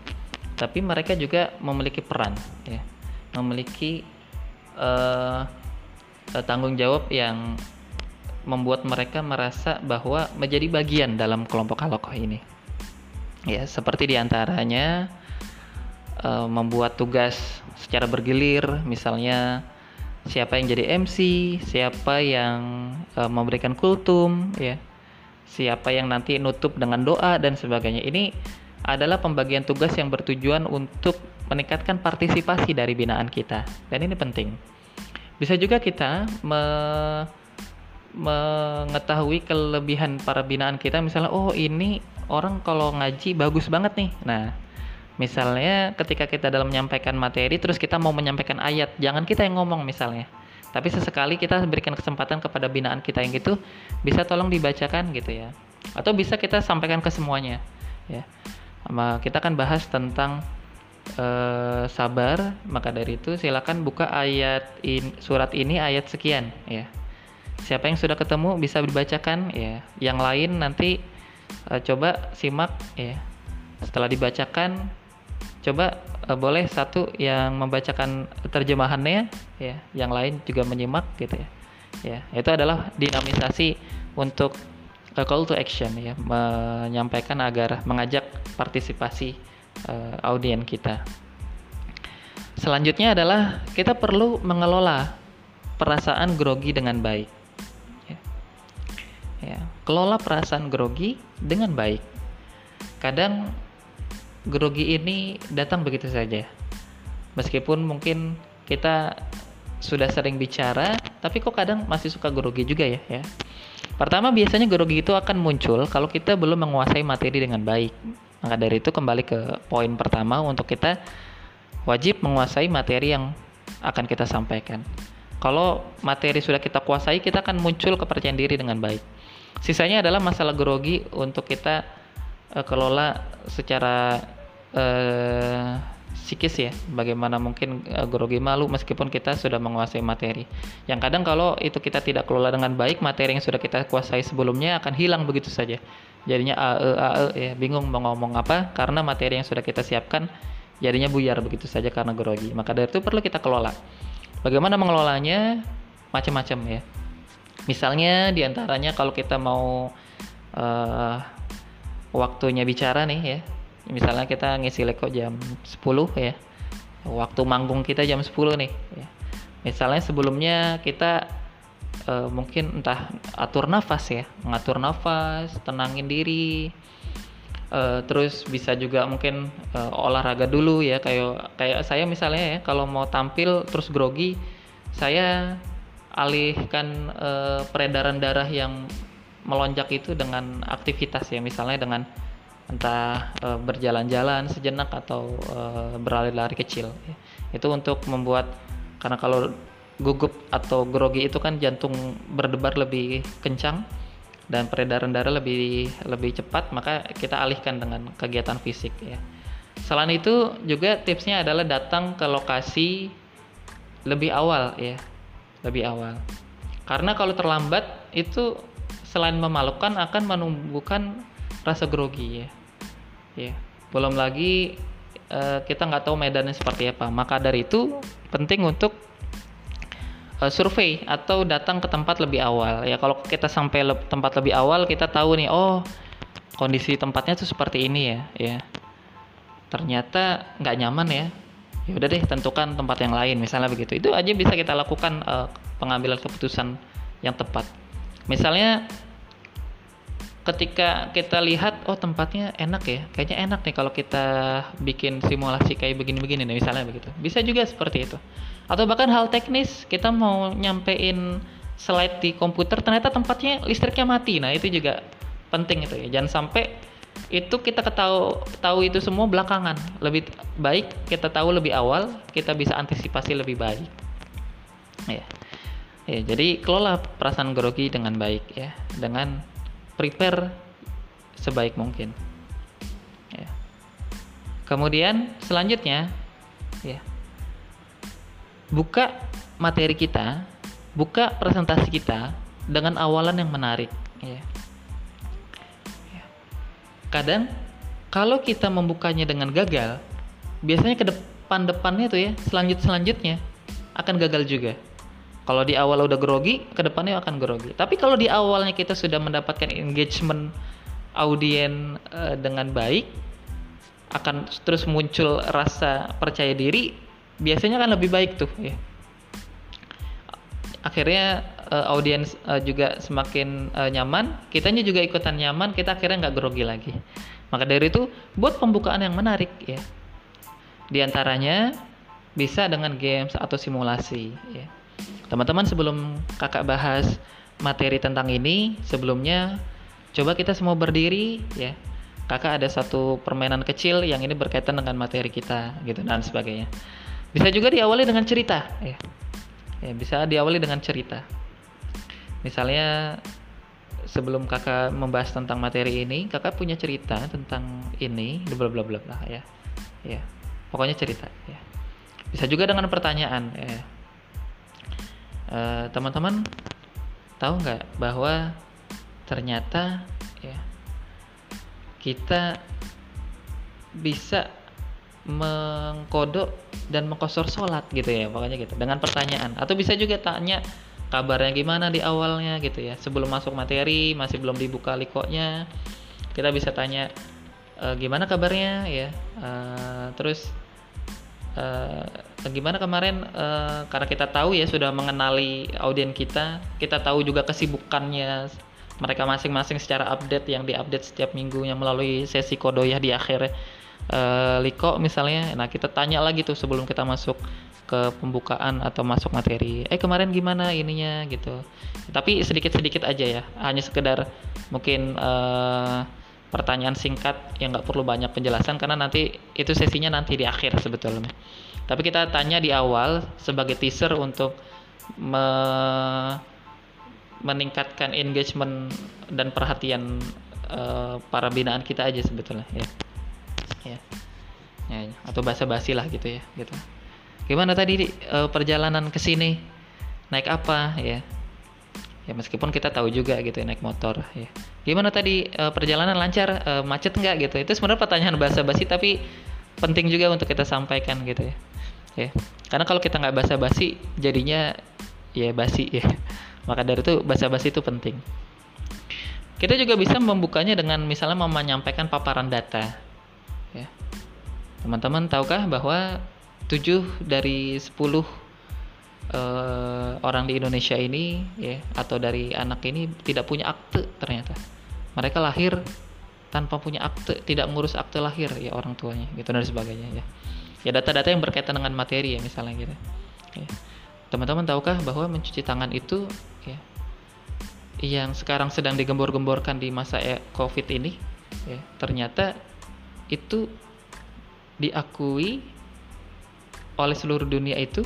tapi mereka juga memiliki peran ya memiliki e, tanggung jawab yang membuat mereka merasa bahwa menjadi bagian dalam kelompok halokoh ini. Ya, seperti di antaranya uh, membuat tugas secara bergilir, misalnya siapa yang jadi MC, siapa yang uh, memberikan kultum, ya, siapa yang nanti nutup dengan doa dan sebagainya. Ini adalah pembagian tugas yang bertujuan untuk meningkatkan partisipasi dari binaan kita, dan ini penting. Bisa juga kita me mengetahui kelebihan para binaan kita. Misalnya oh ini orang kalau ngaji bagus banget nih. Nah misalnya ketika kita dalam menyampaikan materi terus kita mau menyampaikan ayat jangan kita yang ngomong misalnya. Tapi sesekali kita berikan kesempatan kepada binaan kita yang gitu bisa tolong dibacakan gitu ya. Atau bisa kita sampaikan ke semuanya ya. Kita akan bahas tentang uh, sabar maka dari itu silakan buka ayat in, surat ini ayat sekian ya siapa yang sudah ketemu bisa dibacakan ya. Yang lain nanti uh, coba simak ya. Setelah dibacakan coba uh, boleh satu yang membacakan terjemahannya ya. Yang lain juga menyimak gitu ya. Ya itu adalah dinamisasi untuk uh, call to action ya. Menyampaikan agar mengajak partisipasi uh, audien kita. Selanjutnya adalah kita perlu mengelola perasaan grogi dengan baik ya kelola perasaan grogi dengan baik. Kadang grogi ini datang begitu saja. Meskipun mungkin kita sudah sering bicara tapi kok kadang masih suka grogi juga ya ya. Pertama biasanya grogi itu akan muncul kalau kita belum menguasai materi dengan baik. Maka dari itu kembali ke poin pertama untuk kita wajib menguasai materi yang akan kita sampaikan. Kalau materi sudah kita kuasai kita akan muncul kepercayaan diri dengan baik Sisanya adalah masalah grogi untuk kita uh, kelola secara uh, psikis ya. Bagaimana mungkin uh, grogi malu meskipun kita sudah menguasai materi. Yang kadang kalau itu kita tidak kelola dengan baik, materi yang sudah kita kuasai sebelumnya akan hilang begitu saja. Jadinya ae ae ya bingung mau ngomong apa karena materi yang sudah kita siapkan jadinya buyar begitu saja karena grogi. Maka dari itu perlu kita kelola. Bagaimana mengelolanya? Macam-macam ya Misalnya di antaranya kalau kita mau uh, waktunya bicara nih ya, misalnya kita ngisi leko jam 10 ya. Waktu manggung kita jam 10 nih ya. misalnya sebelumnya kita uh, mungkin entah atur nafas ya. Ngatur nafas tenangin diri. Uh, terus bisa juga mungkin uh, olahraga dulu ya. Kayak kayak saya misalnya ya kalau mau tampil terus grogi saya alihkan uh, peredaran darah yang melonjak itu dengan aktivitas ya. Misalnya dengan entah uh, berjalan-jalan sejenak atau uh, berlari-lari kecil ya. itu untuk membuat karena kalau gugup atau grogi itu kan jantung berdebar lebih kencang dan peredaran darah lebih lebih cepat maka kita alihkan dengan kegiatan fisik ya. Selain itu juga tipsnya adalah datang ke lokasi lebih awal ya lebih awal. Karena kalau terlambat itu selain memalukan akan menumbuhkan rasa grogi ya. Ya belum lagi uh, kita nggak tahu medannya seperti apa. Maka dari itu penting untuk uh, survei atau datang ke tempat lebih awal. Ya kalau kita sampai le tempat lebih awal kita tahu nih oh kondisi tempatnya tuh seperti ini ya ya. Ternyata nggak nyaman ya ya udah deh tentukan tempat yang lain misalnya begitu. Itu aja bisa kita lakukan uh, pengambilan keputusan yang tepat. Misalnya ketika kita lihat oh tempatnya enak ya kayaknya enak nih kalau kita bikin simulasi kayak begini-begini nih misalnya begitu. Bisa juga seperti itu. Atau bahkan hal teknis kita mau nyampein slide di komputer ternyata tempatnya listriknya mati. Nah itu juga penting itu ya. Jangan sampai itu kita ketahu tahu itu semua belakangan. Lebih baik kita tahu lebih awal kita bisa antisipasi lebih baik. Ya. Ya jadi kelola perasaan grogi dengan baik ya. Dengan prepare sebaik mungkin. Ya. Kemudian selanjutnya ya. Buka materi kita buka presentasi kita dengan awalan yang menarik ya kadang kalau kita membukanya dengan gagal biasanya ke depan depannya tuh ya selanjut selanjutnya akan gagal juga. Kalau di awal udah grogi ke depannya akan grogi. Tapi kalau di awalnya kita sudah mendapatkan engagement audien uh, dengan baik akan terus muncul rasa percaya diri biasanya kan lebih baik tuh ya. Akhirnya uh, audiens uh, juga semakin uh, nyaman, kitanya juga ikutan nyaman, kita akhirnya nggak grogi lagi. Maka dari itu buat pembukaan yang menarik ya. Di antaranya bisa dengan games atau simulasi ya. Teman-teman sebelum kakak bahas materi tentang ini, sebelumnya coba kita semua berdiri ya. Kakak ada satu permainan kecil yang ini berkaitan dengan materi kita gitu dan sebagainya. Bisa juga diawali dengan cerita ya. Ya, bisa diawali dengan cerita misalnya sebelum kakak membahas tentang materi ini kakak punya cerita tentang ini bla bla bla bla ya. Ya pokoknya cerita ya. Bisa juga dengan pertanyaan ya. Uh, teman-teman tahu nggak bahwa ternyata ya kita bisa mengkodok dan mengkosor sholat gitu ya pokoknya gitu dengan pertanyaan. Atau bisa juga tanya kabarnya gimana di awalnya gitu ya. Sebelum masuk materi masih belum dibuka likonya kita bisa tanya e, gimana kabarnya? Ya e, terus e, gimana kemarin? E, karena kita tahu ya sudah mengenali audien kita kita tahu juga kesibukannya mereka masing-masing secara update yang diupdate setiap minggunya melalui sesi kodoyah di akhir e, liko misalnya. Nah kita tanya lagi tuh sebelum kita masuk ke pembukaan atau masuk materi. Eh kemarin gimana ininya gitu. Tapi sedikit-sedikit aja ya hanya sekedar mungkin uh, pertanyaan singkat yang nggak perlu banyak penjelasan karena nanti itu sesinya nanti di akhir sebetulnya. Tapi kita tanya di awal sebagai teaser untuk me meningkatkan engagement dan perhatian uh, para binaan kita aja sebetulnya ya. Ya, ya atau bahasa basi lah gitu ya gitu gimana tadi uh, perjalanan ke sini naik apa ya? Ya meskipun kita tahu juga gitu ya, naik motor ya. Gimana tadi uh, perjalanan lancar uh, macet nggak gitu? Itu sebenarnya pertanyaan bahasa basi tapi penting juga untuk kita sampaikan gitu ya. Ya karena kalau kita nggak bahasa basi jadinya ya basi ya. Maka dari itu bahasa basi itu penting. Kita juga bisa membukanya dengan misalnya menyampaikan paparan data ya. Teman-teman tahukah bahwa 7 dari 10 uh, orang di Indonesia ini ya atau dari anak ini tidak punya akte ternyata. Mereka lahir tanpa punya akte, tidak ngurus akte lahir ya orang tuanya gitu dan sebagainya ya. Ya data-data yang berkaitan dengan materi ya misalnya gitu. Ya. Teman-teman tahukah bahwa mencuci tangan itu ya yang sekarang sedang digembor-gemborkan di masa e, Covid ini ya ternyata itu diakui oleh seluruh dunia itu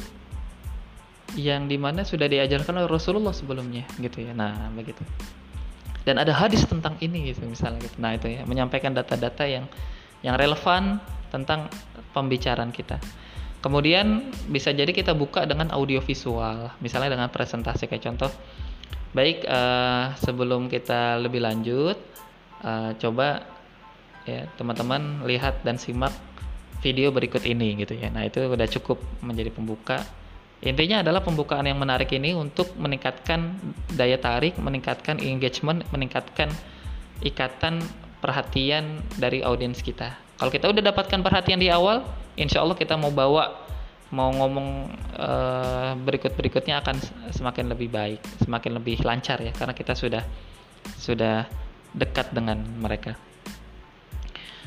yang di mana sudah diajarkan oleh Rasulullah sebelumnya gitu ya. Nah begitu. Dan ada hadis tentang ini gitu misalnya gitu. Nah itu ya menyampaikan data-data yang yang relevan tentang pembicaraan kita. Kemudian bisa jadi kita buka dengan audio visual misalnya dengan presentasi. Kayak contoh baik uh, sebelum kita lebih lanjut uh, coba ya teman-teman lihat dan simak video berikut ini gitu ya. Nah, itu udah cukup menjadi pembuka. Intinya adalah pembukaan yang menarik ini untuk meningkatkan daya tarik, meningkatkan engagement, meningkatkan ikatan perhatian dari audiens kita. Kalau kita udah dapatkan perhatian di awal, insya Allah kita mau bawa, mau ngomong uh, berikut-berikutnya akan semakin lebih baik, semakin lebih lancar ya, karena kita sudah sudah dekat dengan mereka.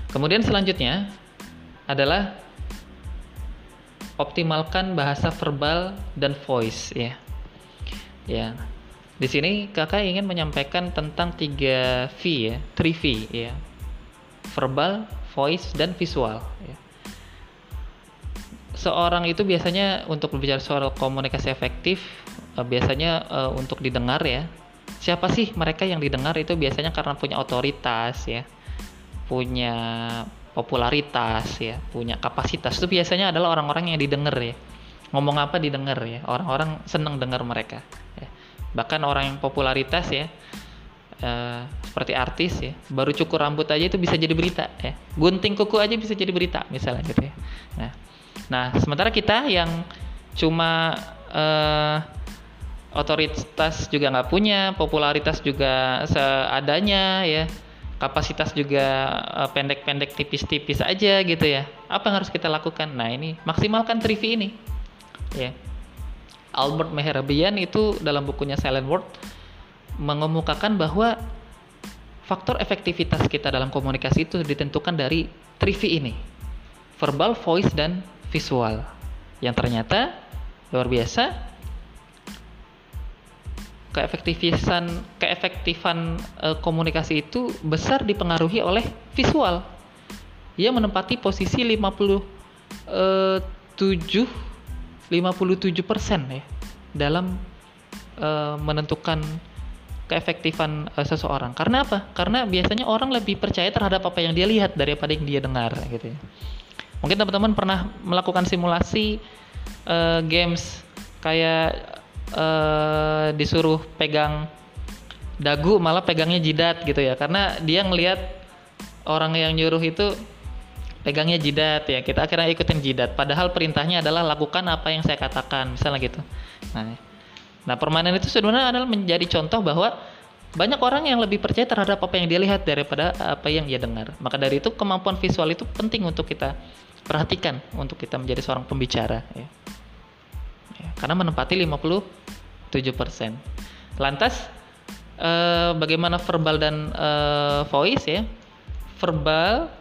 Kemudian selanjutnya adalah optimalkan bahasa verbal dan voice ya. Ya. Di sini kakak ingin menyampaikan tentang 3 V ya, 3 V ya. Verbal, voice dan visual ya. Seorang itu biasanya untuk berbicara soal komunikasi efektif uh, biasanya uh, untuk didengar ya. Siapa sih mereka yang didengar itu biasanya karena punya otoritas ya. Punya popularitas ya punya kapasitas. Itu biasanya adalah orang-orang yang didengar ya. Ngomong apa didengar ya. Orang-orang senang dengar mereka ya. bahkan orang yang popularitas ya uh, seperti artis ya baru cukur rambut aja itu bisa jadi berita ya. Gunting kuku aja bisa jadi berita misalnya gitu ya. Nah nah sementara kita yang cuma uh, otoritas juga nggak punya popularitas juga seadanya ya kapasitas juga eh, pendek-pendek tipis-tipis aja gitu ya. Apa yang harus kita lakukan? Nah, ini maksimalkan trivi ini. Ya. Albert Mehrabian itu dalam bukunya Silent Word mengemukakan bahwa faktor efektivitas kita dalam komunikasi itu ditentukan dari trivi ini. Verbal, voice dan visual. Yang ternyata luar biasa keefektifan keefektifan uh, komunikasi itu besar dipengaruhi oleh visual. Ia menempati posisi 57 57 persen ya dalam uh, menentukan keefektifan uh, seseorang. Karena apa? Karena biasanya orang lebih percaya terhadap apa yang dia lihat daripada yang dia dengar gitu ya. Mungkin teman-teman pernah melakukan simulasi uh, games kayak uh, disuruh pegang dagu malah pegangnya jidat gitu ya. Karena dia ngelihat orang yang nyuruh itu pegangnya jidat ya. Kita akhirnya ikutin jidat. Padahal perintahnya adalah lakukan apa yang saya katakan misalnya gitu. Nah nah permainan itu sebenarnya adalah menjadi contoh bahwa banyak orang yang lebih percaya terhadap apa yang dia lihat daripada apa yang dia dengar. Maka dari itu kemampuan visual itu penting untuk kita perhatikan untuk kita menjadi seorang pembicara ya ya, karena menempati 57%. Lantas eh, bagaimana verbal dan eh, voice ya? Verbal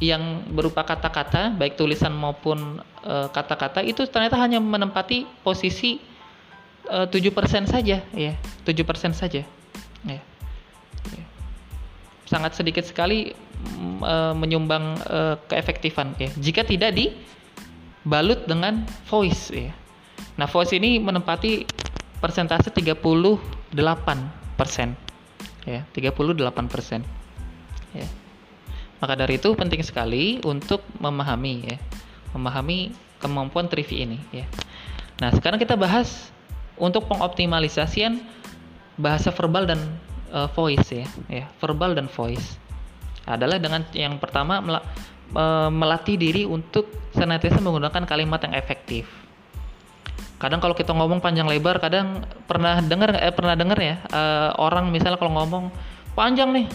yang berupa kata-kata baik tulisan maupun eh, kata-kata itu ternyata hanya menempati posisi eh, tujuh persen saja ya tujuh persen saja ya. sangat sedikit sekali uh, menyumbang uh, keefektifan ya jika tidak dibalut dengan voice ya Nah, voice ini menempati persentase 38 persen. Ya, 38 persen. Ya. Maka dari itu penting sekali untuk memahami ya, memahami kemampuan trivi ini ya. Nah, sekarang kita bahas untuk pengoptimalisasian bahasa verbal dan uh, voice ya, ya, verbal dan voice. Adalah dengan yang pertama melatih diri untuk senantiasa menggunakan kalimat yang efektif kadang kalau kita ngomong panjang lebar kadang pernah dengar eh, pernah dengar ya uh, orang misalnya kalau ngomong panjang nih.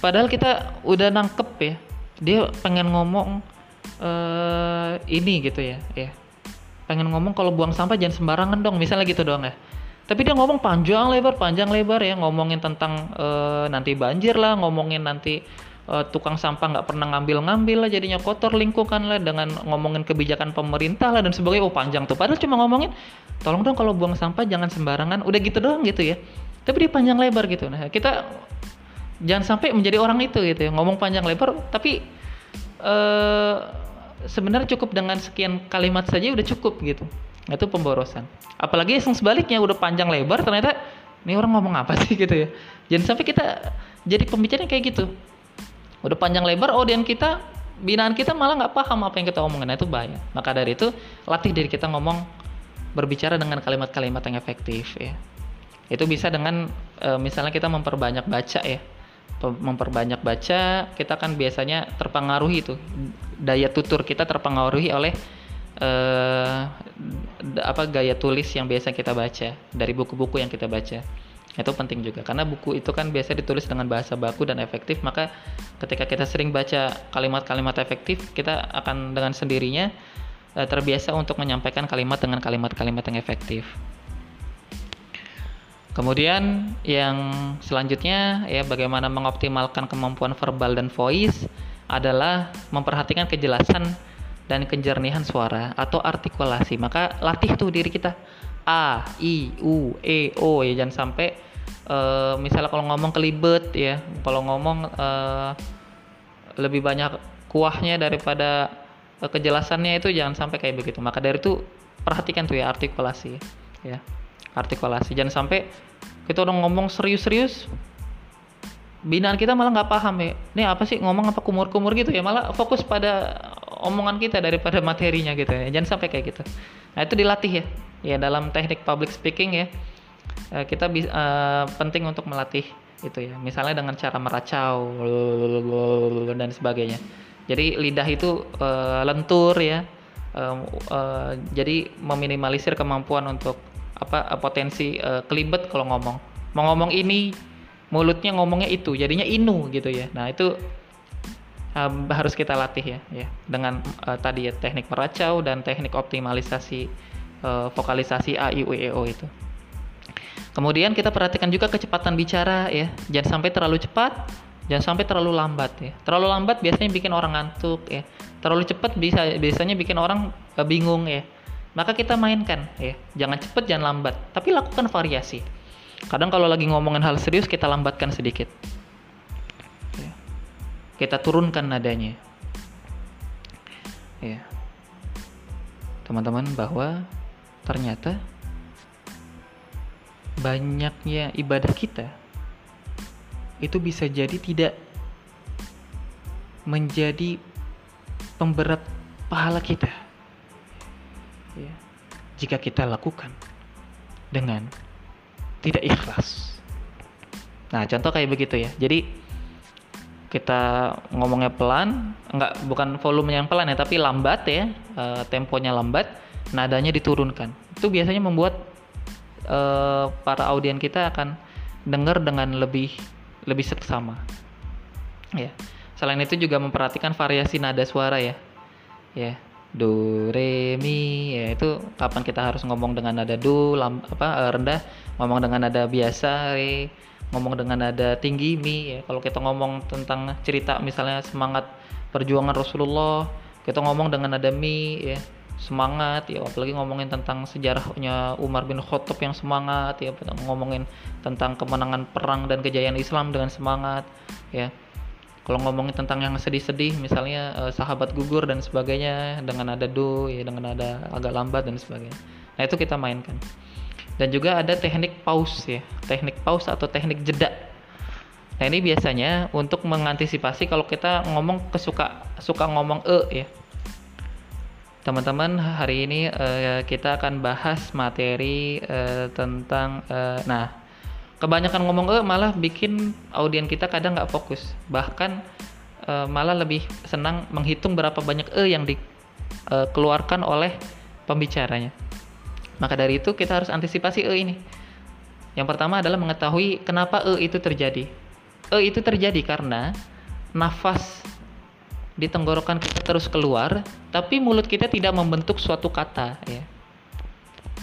Padahal kita udah nangkep ya dia pengen ngomong uh, ini gitu ya ya. Pengen ngomong kalau buang sampah jangan sembarangan dong misalnya gitu dong ya. Tapi dia ngomong panjang lebar panjang lebar ya ngomongin tentang uh, nanti banjir lah ngomongin nanti uh, tukang sampah nggak pernah ngambil-ngambil lah jadinya kotor lingkungan lah dengan ngomongin kebijakan pemerintah lah dan sebagainya. Oh panjang tuh. Padahal cuma ngomongin tolong dong kalau buang sampah jangan sembarangan. Udah gitu doang gitu ya. Tapi dia panjang lebar gitu. Nah kita jangan sampai menjadi orang itu gitu ya. Ngomong panjang lebar tapi uh, sebenarnya cukup dengan sekian kalimat saja udah cukup gitu. Itu pemborosan. Apalagi yang sebaliknya udah panjang lebar ternyata ini orang ngomong apa sih? gitu ya. Jangan sampai kita jadi pembicaraan kayak gitu udah panjang lebar audiens kita binaan kita malah nggak paham apa yang kita omongin. Nah, itu bahaya. Maka dari itu latih diri kita ngomong berbicara dengan kalimat-kalimat yang efektif ya. Itu bisa dengan e, misalnya kita memperbanyak baca ya. Memperbanyak baca kita kan biasanya terpengaruhi itu daya tutur kita terpengaruhi oleh uh, apa gaya tulis yang biasa kita baca dari buku-buku yang kita baca itu penting juga karena buku itu kan biasa ditulis dengan bahasa baku dan efektif maka ketika kita sering baca kalimat-kalimat efektif kita akan dengan sendirinya uh, terbiasa untuk menyampaikan kalimat dengan kalimat-kalimat yang efektif Kemudian yang selanjutnya ya bagaimana mengoptimalkan kemampuan verbal dan voice adalah memperhatikan kejelasan dan kejernihan suara atau artikulasi. Maka latih tuh diri kita. A, I, U, E, O ya. Jangan sampai uh, misalnya kalau ngomong kelibet ya, kalau ngomong uh, lebih banyak kuahnya daripada uh, kejelasannya itu jangan sampai kayak begitu. Maka dari itu perhatikan tuh ya artikulasi ya artikulasi. Jangan sampai kita udah ngomong serius-serius binaan kita malah nggak paham ya. Ini apa sih ngomong apa kumur-kumur gitu ya? Malah fokus pada omongan kita daripada materinya gitu ya. Jangan sampai kayak gitu. Nah itu dilatih ya ya dalam teknik public speaking ya eh, kita bisa uh, eh, penting untuk melatih itu ya. Misalnya dengan cara meracau dan sebagainya. Jadi lidah itu uh, lentur ya uh, uh, jadi meminimalisir kemampuan untuk apa eh, potensi uh, kelibet kalau ngomong. Mau ngomong ini mulutnya ngomongnya itu jadinya inu gitu ya. Nah itu uh, harus kita latih ya ya. Dengan uh, tadi ya teknik meracau dan teknik optimalisasi uh, vokalisasi a i u e o itu. Kemudian kita perhatikan juga kecepatan bicara ya. Jangan sampai terlalu cepat jangan sampai terlalu lambat ya. Terlalu lambat biasanya bikin orang ngantuk ya. Terlalu cepat bisa biasanya bikin orang uh, bingung ya. Maka kita mainkan ya. Jangan cepet jangan lambat tapi lakukan variasi. Kadang kalau lagi ngomongin hal serius kita lambatkan sedikit. Ya. kita turunkan nadanya. Ya. Teman-teman bahwa ternyata banyaknya ibadah kita itu bisa jadi tidak menjadi pemberat pahala kita ya, jika kita lakukan dengan tidak ikhlas. Nah, contoh kayak begitu ya. Jadi kita ngomongnya pelan, enggak bukan volume yang pelan ya, tapi lambat ya, e, temponya lambat, nadanya diturunkan. Itu biasanya membuat e, para audien kita akan dengar dengan lebih lebih seksama. Ya. Selain itu juga memperhatikan variasi nada suara ya. Ya do re mi ya itu kapan kita harus ngomong dengan nada do lam, apa eh, rendah ngomong dengan nada biasa re ngomong dengan nada tinggi mi ya kalau kita ngomong tentang cerita misalnya semangat perjuangan Rasulullah kita ngomong dengan nada mi ya semangat ya apalagi ngomongin tentang sejarahnya Umar bin Khattab yang semangat ya ngomongin tentang kemenangan perang dan kejayaan Islam dengan semangat ya. Kalau ngomongin tentang yang sedih-sedih misalnya uh, sahabat gugur dan sebagainya dengan ada do ya dengan ada agak lambat dan sebagainya. Nah itu kita mainkan. Dan juga ada teknik pause ya teknik pause atau teknik jeda. Nah ini biasanya untuk mengantisipasi kalau kita ngomong kesuka suka ngomong e ya teman-teman hari ini uh, kita akan bahas materi uh, tentang uh, nah kebanyakan ngomong e malah bikin audien kita kadang nggak fokus. Bahkan e, malah lebih senang menghitung berapa banyak e yang dikeluarkan e, oleh pembicaranya. Maka dari itu kita harus antisipasi e ini. Yang pertama adalah mengetahui kenapa e itu terjadi. E itu terjadi karena nafas di tenggorokan kita terus keluar, tapi mulut kita tidak membentuk suatu kata ya.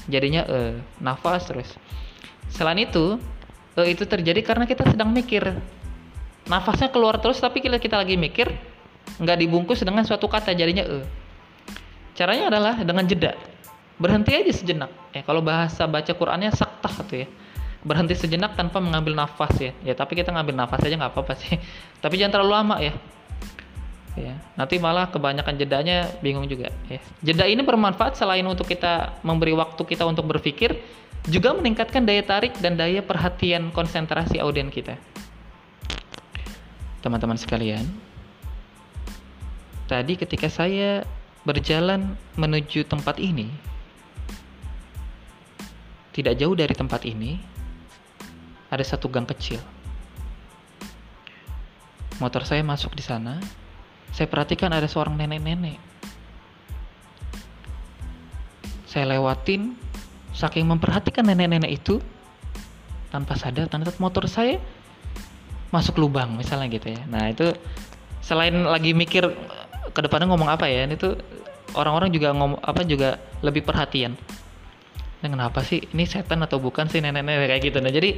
Jadinya e, nafas terus. Selain itu, e, itu terjadi karena kita sedang mikir. Nafasnya keluar terus tapi kita kita lagi mikir, nggak dibungkus dengan suatu kata jadinya e. Caranya adalah dengan jeda. Berhenti aja sejenak. Ya, kalau bahasa baca Qur'annya saktah gitu ya. Berhenti sejenak tanpa mengambil nafas ya. Ya, tapi kita ngambil nafas aja nggak apa-apa sih. tapi jangan terlalu lama ya. Ya, nanti malah kebanyakan jedanya bingung juga ya. Jeda ini bermanfaat selain untuk kita memberi waktu kita untuk berpikir, juga meningkatkan daya tarik dan daya perhatian konsentrasi audien kita. Teman-teman sekalian, tadi ketika saya berjalan menuju tempat ini, tidak jauh dari tempat ini, ada satu gang kecil. Motor saya masuk di sana. Saya perhatikan ada seorang nenek-nenek. Saya lewatin, saking memperhatikan nenek-nenek itu, tanpa sadar, ternyata motor saya masuk lubang, misalnya gitu ya. Nah itu selain lagi mikir ke depannya ngomong apa ya, itu orang-orang juga ngomong apa juga lebih perhatian. Dengan apa sih ini setan atau bukan sih nenek-nenek kayak gitu. Nah jadi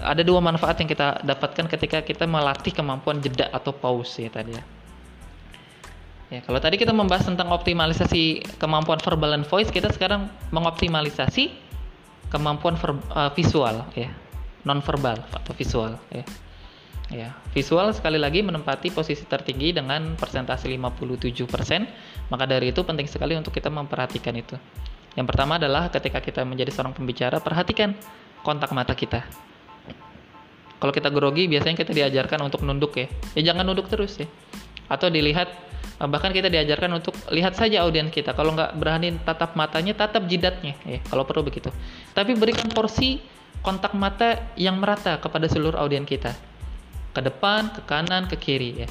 ada dua manfaat yang kita dapatkan ketika kita melatih kemampuan jeda atau pause ya tadi ya. Ya, kalau tadi kita membahas tentang optimalisasi kemampuan verbal dan voice, kita sekarang mengoptimalisasi kemampuan ver, uh, visual ya, non verbal atau visual ya. Ya, visual sekali lagi menempati posisi tertinggi dengan persentase 57%. Maka dari itu penting sekali untuk kita memperhatikan itu. Yang pertama adalah ketika kita menjadi seorang pembicara, perhatikan kontak mata kita. Kalau kita grogi, biasanya kita diajarkan untuk nunduk ya. Ya jangan nunduk terus ya. Atau dilihat, eh, bahkan kita diajarkan untuk lihat saja audiens kita. Kalau nggak berani tatap matanya, tatap jidatnya ya. Kalau perlu begitu. Tapi berikan porsi kontak mata yang merata kepada seluruh audiens kita ke depan, ke kanan, ke kiri ya.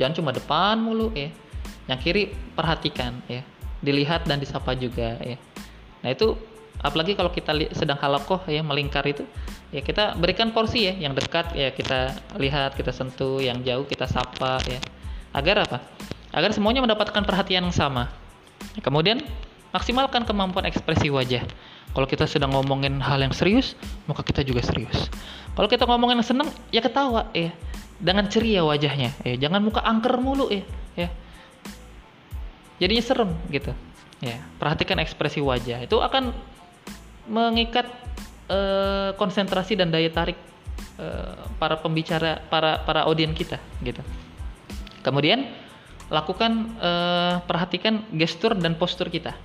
Jangan cuma depan mulu ya. Yang kiri perhatikan ya. Dilihat dan disapa juga ya. Nah, itu apalagi kalau kita sedang halakoh ya melingkar itu ya kita berikan porsi ya yang dekat ya kita lihat kita sentuh yang jauh kita sapa ya agar apa agar semuanya mendapatkan perhatian yang sama kemudian maksimalkan kemampuan ekspresi wajah kalau kita sedang ngomongin hal yang serius maka kita juga serius kalau kita ngomongin seneng, ya ketawa ya. Dengan ceria wajahnya, ya. Jangan muka angker mulu ya, ya. Jadinya serem gitu. Ya, perhatikan ekspresi wajah. Itu akan mengikat uh, konsentrasi dan daya tarik uh, para pembicara, para para audien kita gitu. Kemudian lakukan uh, perhatikan gestur dan postur kita.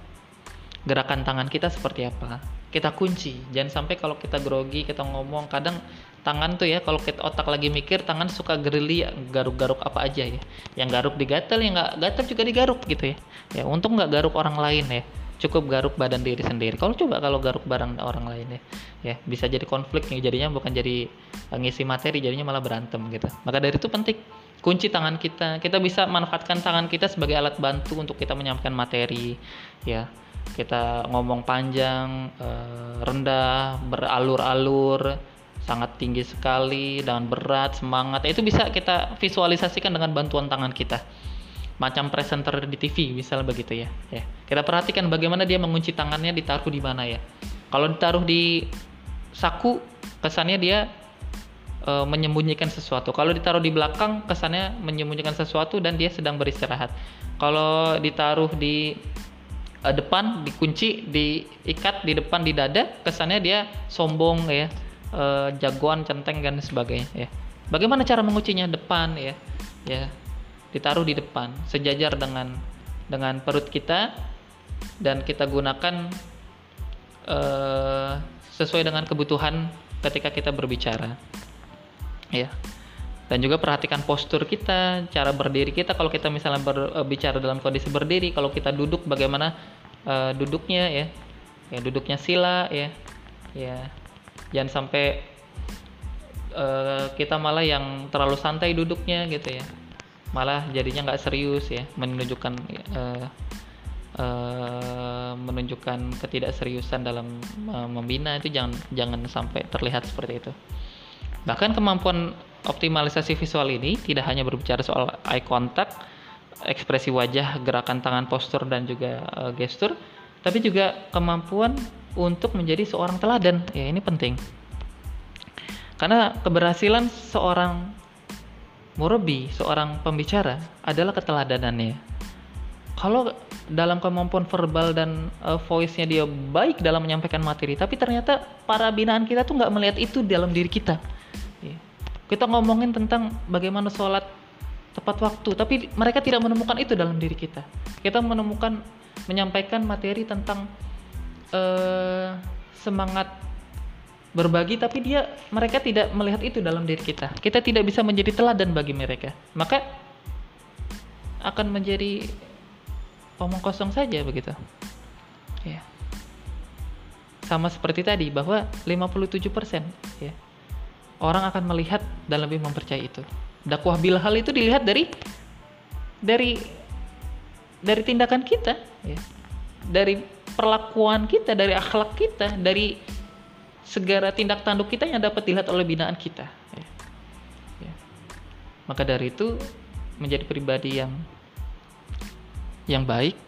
Gerakan tangan kita seperti apa? kita kunci. Jangan sampai kalau kita grogi kita ngomong kadang tangan tuh ya kalau kita otak lagi mikir tangan suka gerili garuk-garuk apa aja ya. Yang garuk digatel yang nggak gatel juga digaruk gitu ya. Ya untung nggak garuk orang lain ya. Cukup garuk badan diri sendiri. Kalau coba kalau garuk barang orang lain ya. Ya bisa jadi konflik nih jadinya bukan jadi ngisi materi jadinya malah berantem gitu. Maka dari itu penting kunci tangan kita kita bisa manfaatkan tangan kita sebagai alat bantu untuk kita menyampaikan materi ya kita ngomong panjang, eh, rendah, beralur-alur, sangat tinggi sekali, dengan berat, semangat. Itu bisa kita visualisasikan dengan bantuan tangan kita. Macam presenter di TV, misalnya begitu ya. ya. Kita perhatikan bagaimana dia mengunci tangannya ditaruh di mana ya. Kalau ditaruh di saku, kesannya dia e, menyembunyikan sesuatu. Kalau ditaruh di belakang, kesannya menyembunyikan sesuatu dan dia sedang beristirahat. Kalau ditaruh di uh, depan dikunci diikat di depan di dada kesannya dia sombong ya uh, jagoan centeng dan sebagainya ya bagaimana cara menguncinya depan ya ya ditaruh di depan sejajar dengan dengan perut kita dan kita gunakan uh, sesuai dengan kebutuhan ketika kita berbicara ya dan juga perhatikan postur kita, cara berdiri kita kalau kita misalnya berbicara eh, dalam kondisi berdiri, kalau kita duduk bagaimana uh, duduknya ya. Ya duduknya sila ya. Ya. Jangan sampai uh, kita malah yang terlalu santai duduknya gitu ya. Malah jadinya nggak serius ya, menunjukkan uh, uh, menunjukkan ketidakseriusan dalam uh, membina itu jangan jangan sampai terlihat seperti itu. Bahkan kemampuan optimalisasi visual ini tidak hanya berbicara soal eye contact, ekspresi wajah, gerakan tangan, postur dan juga uh, gestur, tapi juga kemampuan untuk menjadi seorang teladan. Ya, ini penting. Karena keberhasilan seorang murabi, seorang pembicara adalah keteladanannya. Kalau dalam kemampuan verbal dan uh, voice-nya dia baik dalam menyampaikan materi, tapi ternyata para binaan kita tuh nggak melihat itu dalam diri kita. Ya. Kita ngomongin tentang bagaimana sholat tepat waktu, tapi mereka tidak menemukan itu dalam diri kita. Kita menemukan menyampaikan materi tentang uh, semangat berbagi tapi dia mereka tidak melihat itu dalam diri kita kita tidak bisa menjadi teladan bagi mereka maka akan menjadi omong kosong saja begitu ya sama seperti tadi bahwa 57% ya orang akan melihat dan lebih mempercayai itu dakwah bilhal itu dilihat dari dari dari tindakan kita ya dari perlakuan kita dari akhlak kita dari segala tindak tanduk kita yang dapat dilihat oleh binaan kita. Ya. Ya. Maka dari itu menjadi pribadi yang yang baik,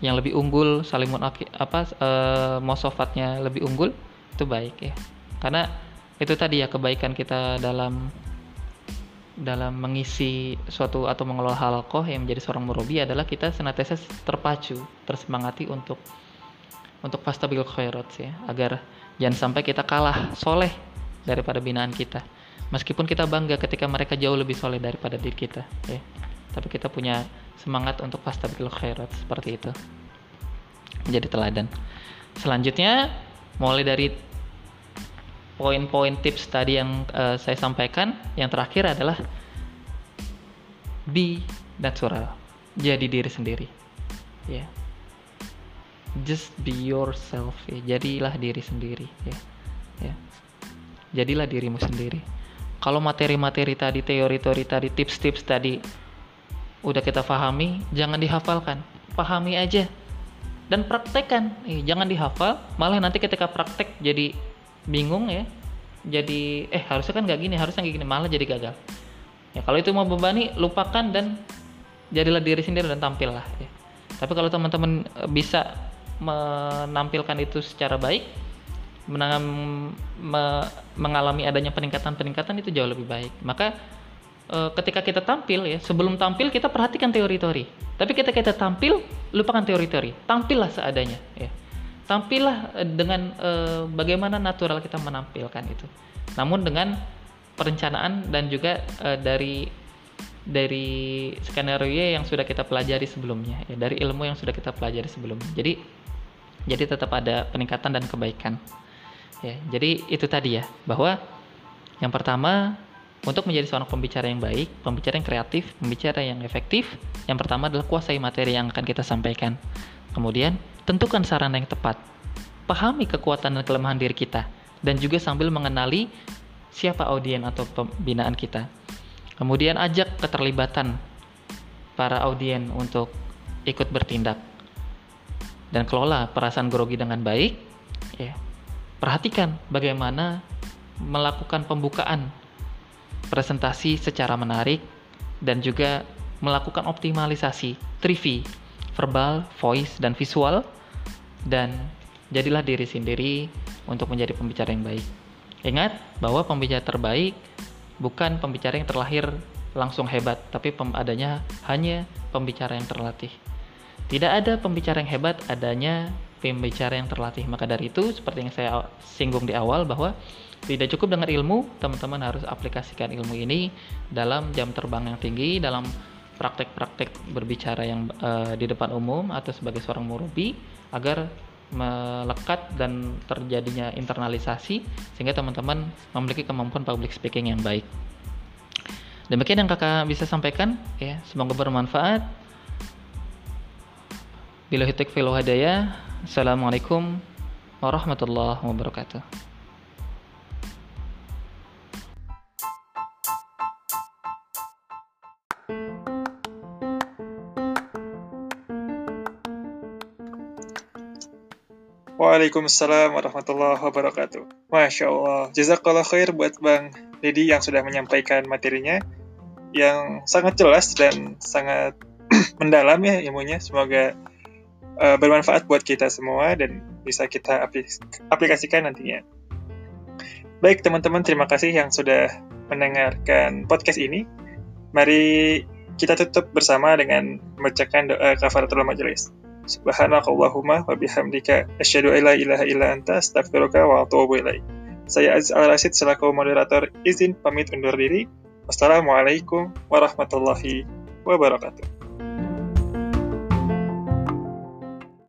yang lebih unggul, salimun apa e, mosofatnya lebih unggul itu baik ya. Karena itu tadi ya kebaikan kita dalam dalam mengisi suatu atau mengelola halkoh yang menjadi seorang murabi adalah kita senantiasa terpacu, tersemangati untuk untuk fastabil khairat ya. Agar jangan sampai kita kalah soleh daripada binaan kita. Meskipun kita bangga ketika mereka jauh lebih soleh daripada diri kita ya. Tapi kita punya semangat untuk fastabil khairat seperti itu. Menjadi teladan. Selanjutnya mulai dari poin-poin tips tadi yang uh, saya sampaikan yang terakhir adalah be natural. Jadi diri sendiri. Ya. Yeah just be yourself ya. Jadilah diri sendiri ya. Ya. Jadilah dirimu sendiri. Kalau materi-materi tadi teori-teori tadi tips-tips tadi udah kita pahami jangan dihafalkan. Pahami aja. Dan praktekkan. Eh, jangan dihafal malah nanti ketika praktek jadi bingung ya. Jadi eh harusnya kan nggak gini harusnya gini malah jadi gagal. Ya kalau itu mau bebani lupakan dan jadilah diri sendiri dan tampil lah ya. tapi kalau teman-teman eh, bisa menampilkan itu secara baik menang, me, mengalami adanya peningkatan-peningkatan itu jauh lebih baik. Maka e, ketika kita tampil ya sebelum tampil kita perhatikan teori-teori. Tapi ketika kita tampil lupakan teori-teori. Tampillah seadanya ya. Tampillah e, dengan e, bagaimana natural kita menampilkan itu. Namun dengan perencanaan dan juga e, dari dari skenario yang sudah kita pelajari sebelumnya ya. Dari ilmu yang sudah kita pelajari sebelumnya. Jadi jadi tetap ada peningkatan dan kebaikan ya. Jadi itu tadi ya bahwa yang pertama untuk menjadi seorang pembicara yang baik, pembicara yang kreatif, pembicara yang efektif, yang pertama adalah kuasai materi yang akan kita sampaikan. Kemudian, tentukan sarana yang tepat. Pahami kekuatan dan kelemahan diri kita, dan juga sambil mengenali siapa audien atau pembinaan kita. Kemudian, ajak keterlibatan para audien untuk ikut bertindak dan kelola perasaan grogi dengan baik, ya, perhatikan bagaimana melakukan pembukaan presentasi secara menarik dan juga melakukan optimalisasi 3V, verbal, voice, dan visual dan jadilah diri sendiri untuk menjadi pembicara yang baik. Ingat bahwa pembicara terbaik bukan pembicara yang terlahir langsung hebat, tapi adanya hanya pembicara yang terlatih. Tidak ada pembicara yang hebat, adanya pembicara yang terlatih. Maka dari itu, seperti yang saya singgung di awal bahwa tidak cukup dengan ilmu, teman-teman harus aplikasikan ilmu ini dalam jam terbang yang tinggi, dalam praktek-praktek berbicara yang uh, di depan umum atau sebagai seorang murubi agar melekat dan terjadinya internalisasi sehingga teman-teman memiliki kemampuan public speaking yang baik. Demikian yang kakak bisa sampaikan ya, semoga bermanfaat. Bila hitik fil. Assalamualaikum warahmatullahi wabarakatuh. Waalaikumsalam warahmatullahi wabarakatuh. Masya Allah. Jazakallah khair buat Bang Dedi yang sudah menyampaikan materinya yang sangat jelas dan sangat mendalam ya ilmunya. Semoga uh, bermanfaat buat kita semua dan bisa kita aplikasikan nantinya. Baik teman-teman, terima kasih yang sudah mendengarkan podcast ini. Mari kita tutup bersama dengan membacakan doa kafaratul majelis. Subhanakallahumma wa bihamdika asyhadu an la ilaha illa anta astaghfiruka wa atubu ilaik. Saya Aziz Al-Rasid selaku moderator izin pamit undur diri. Wassalamualaikum warahmatullahi wabarakatuh.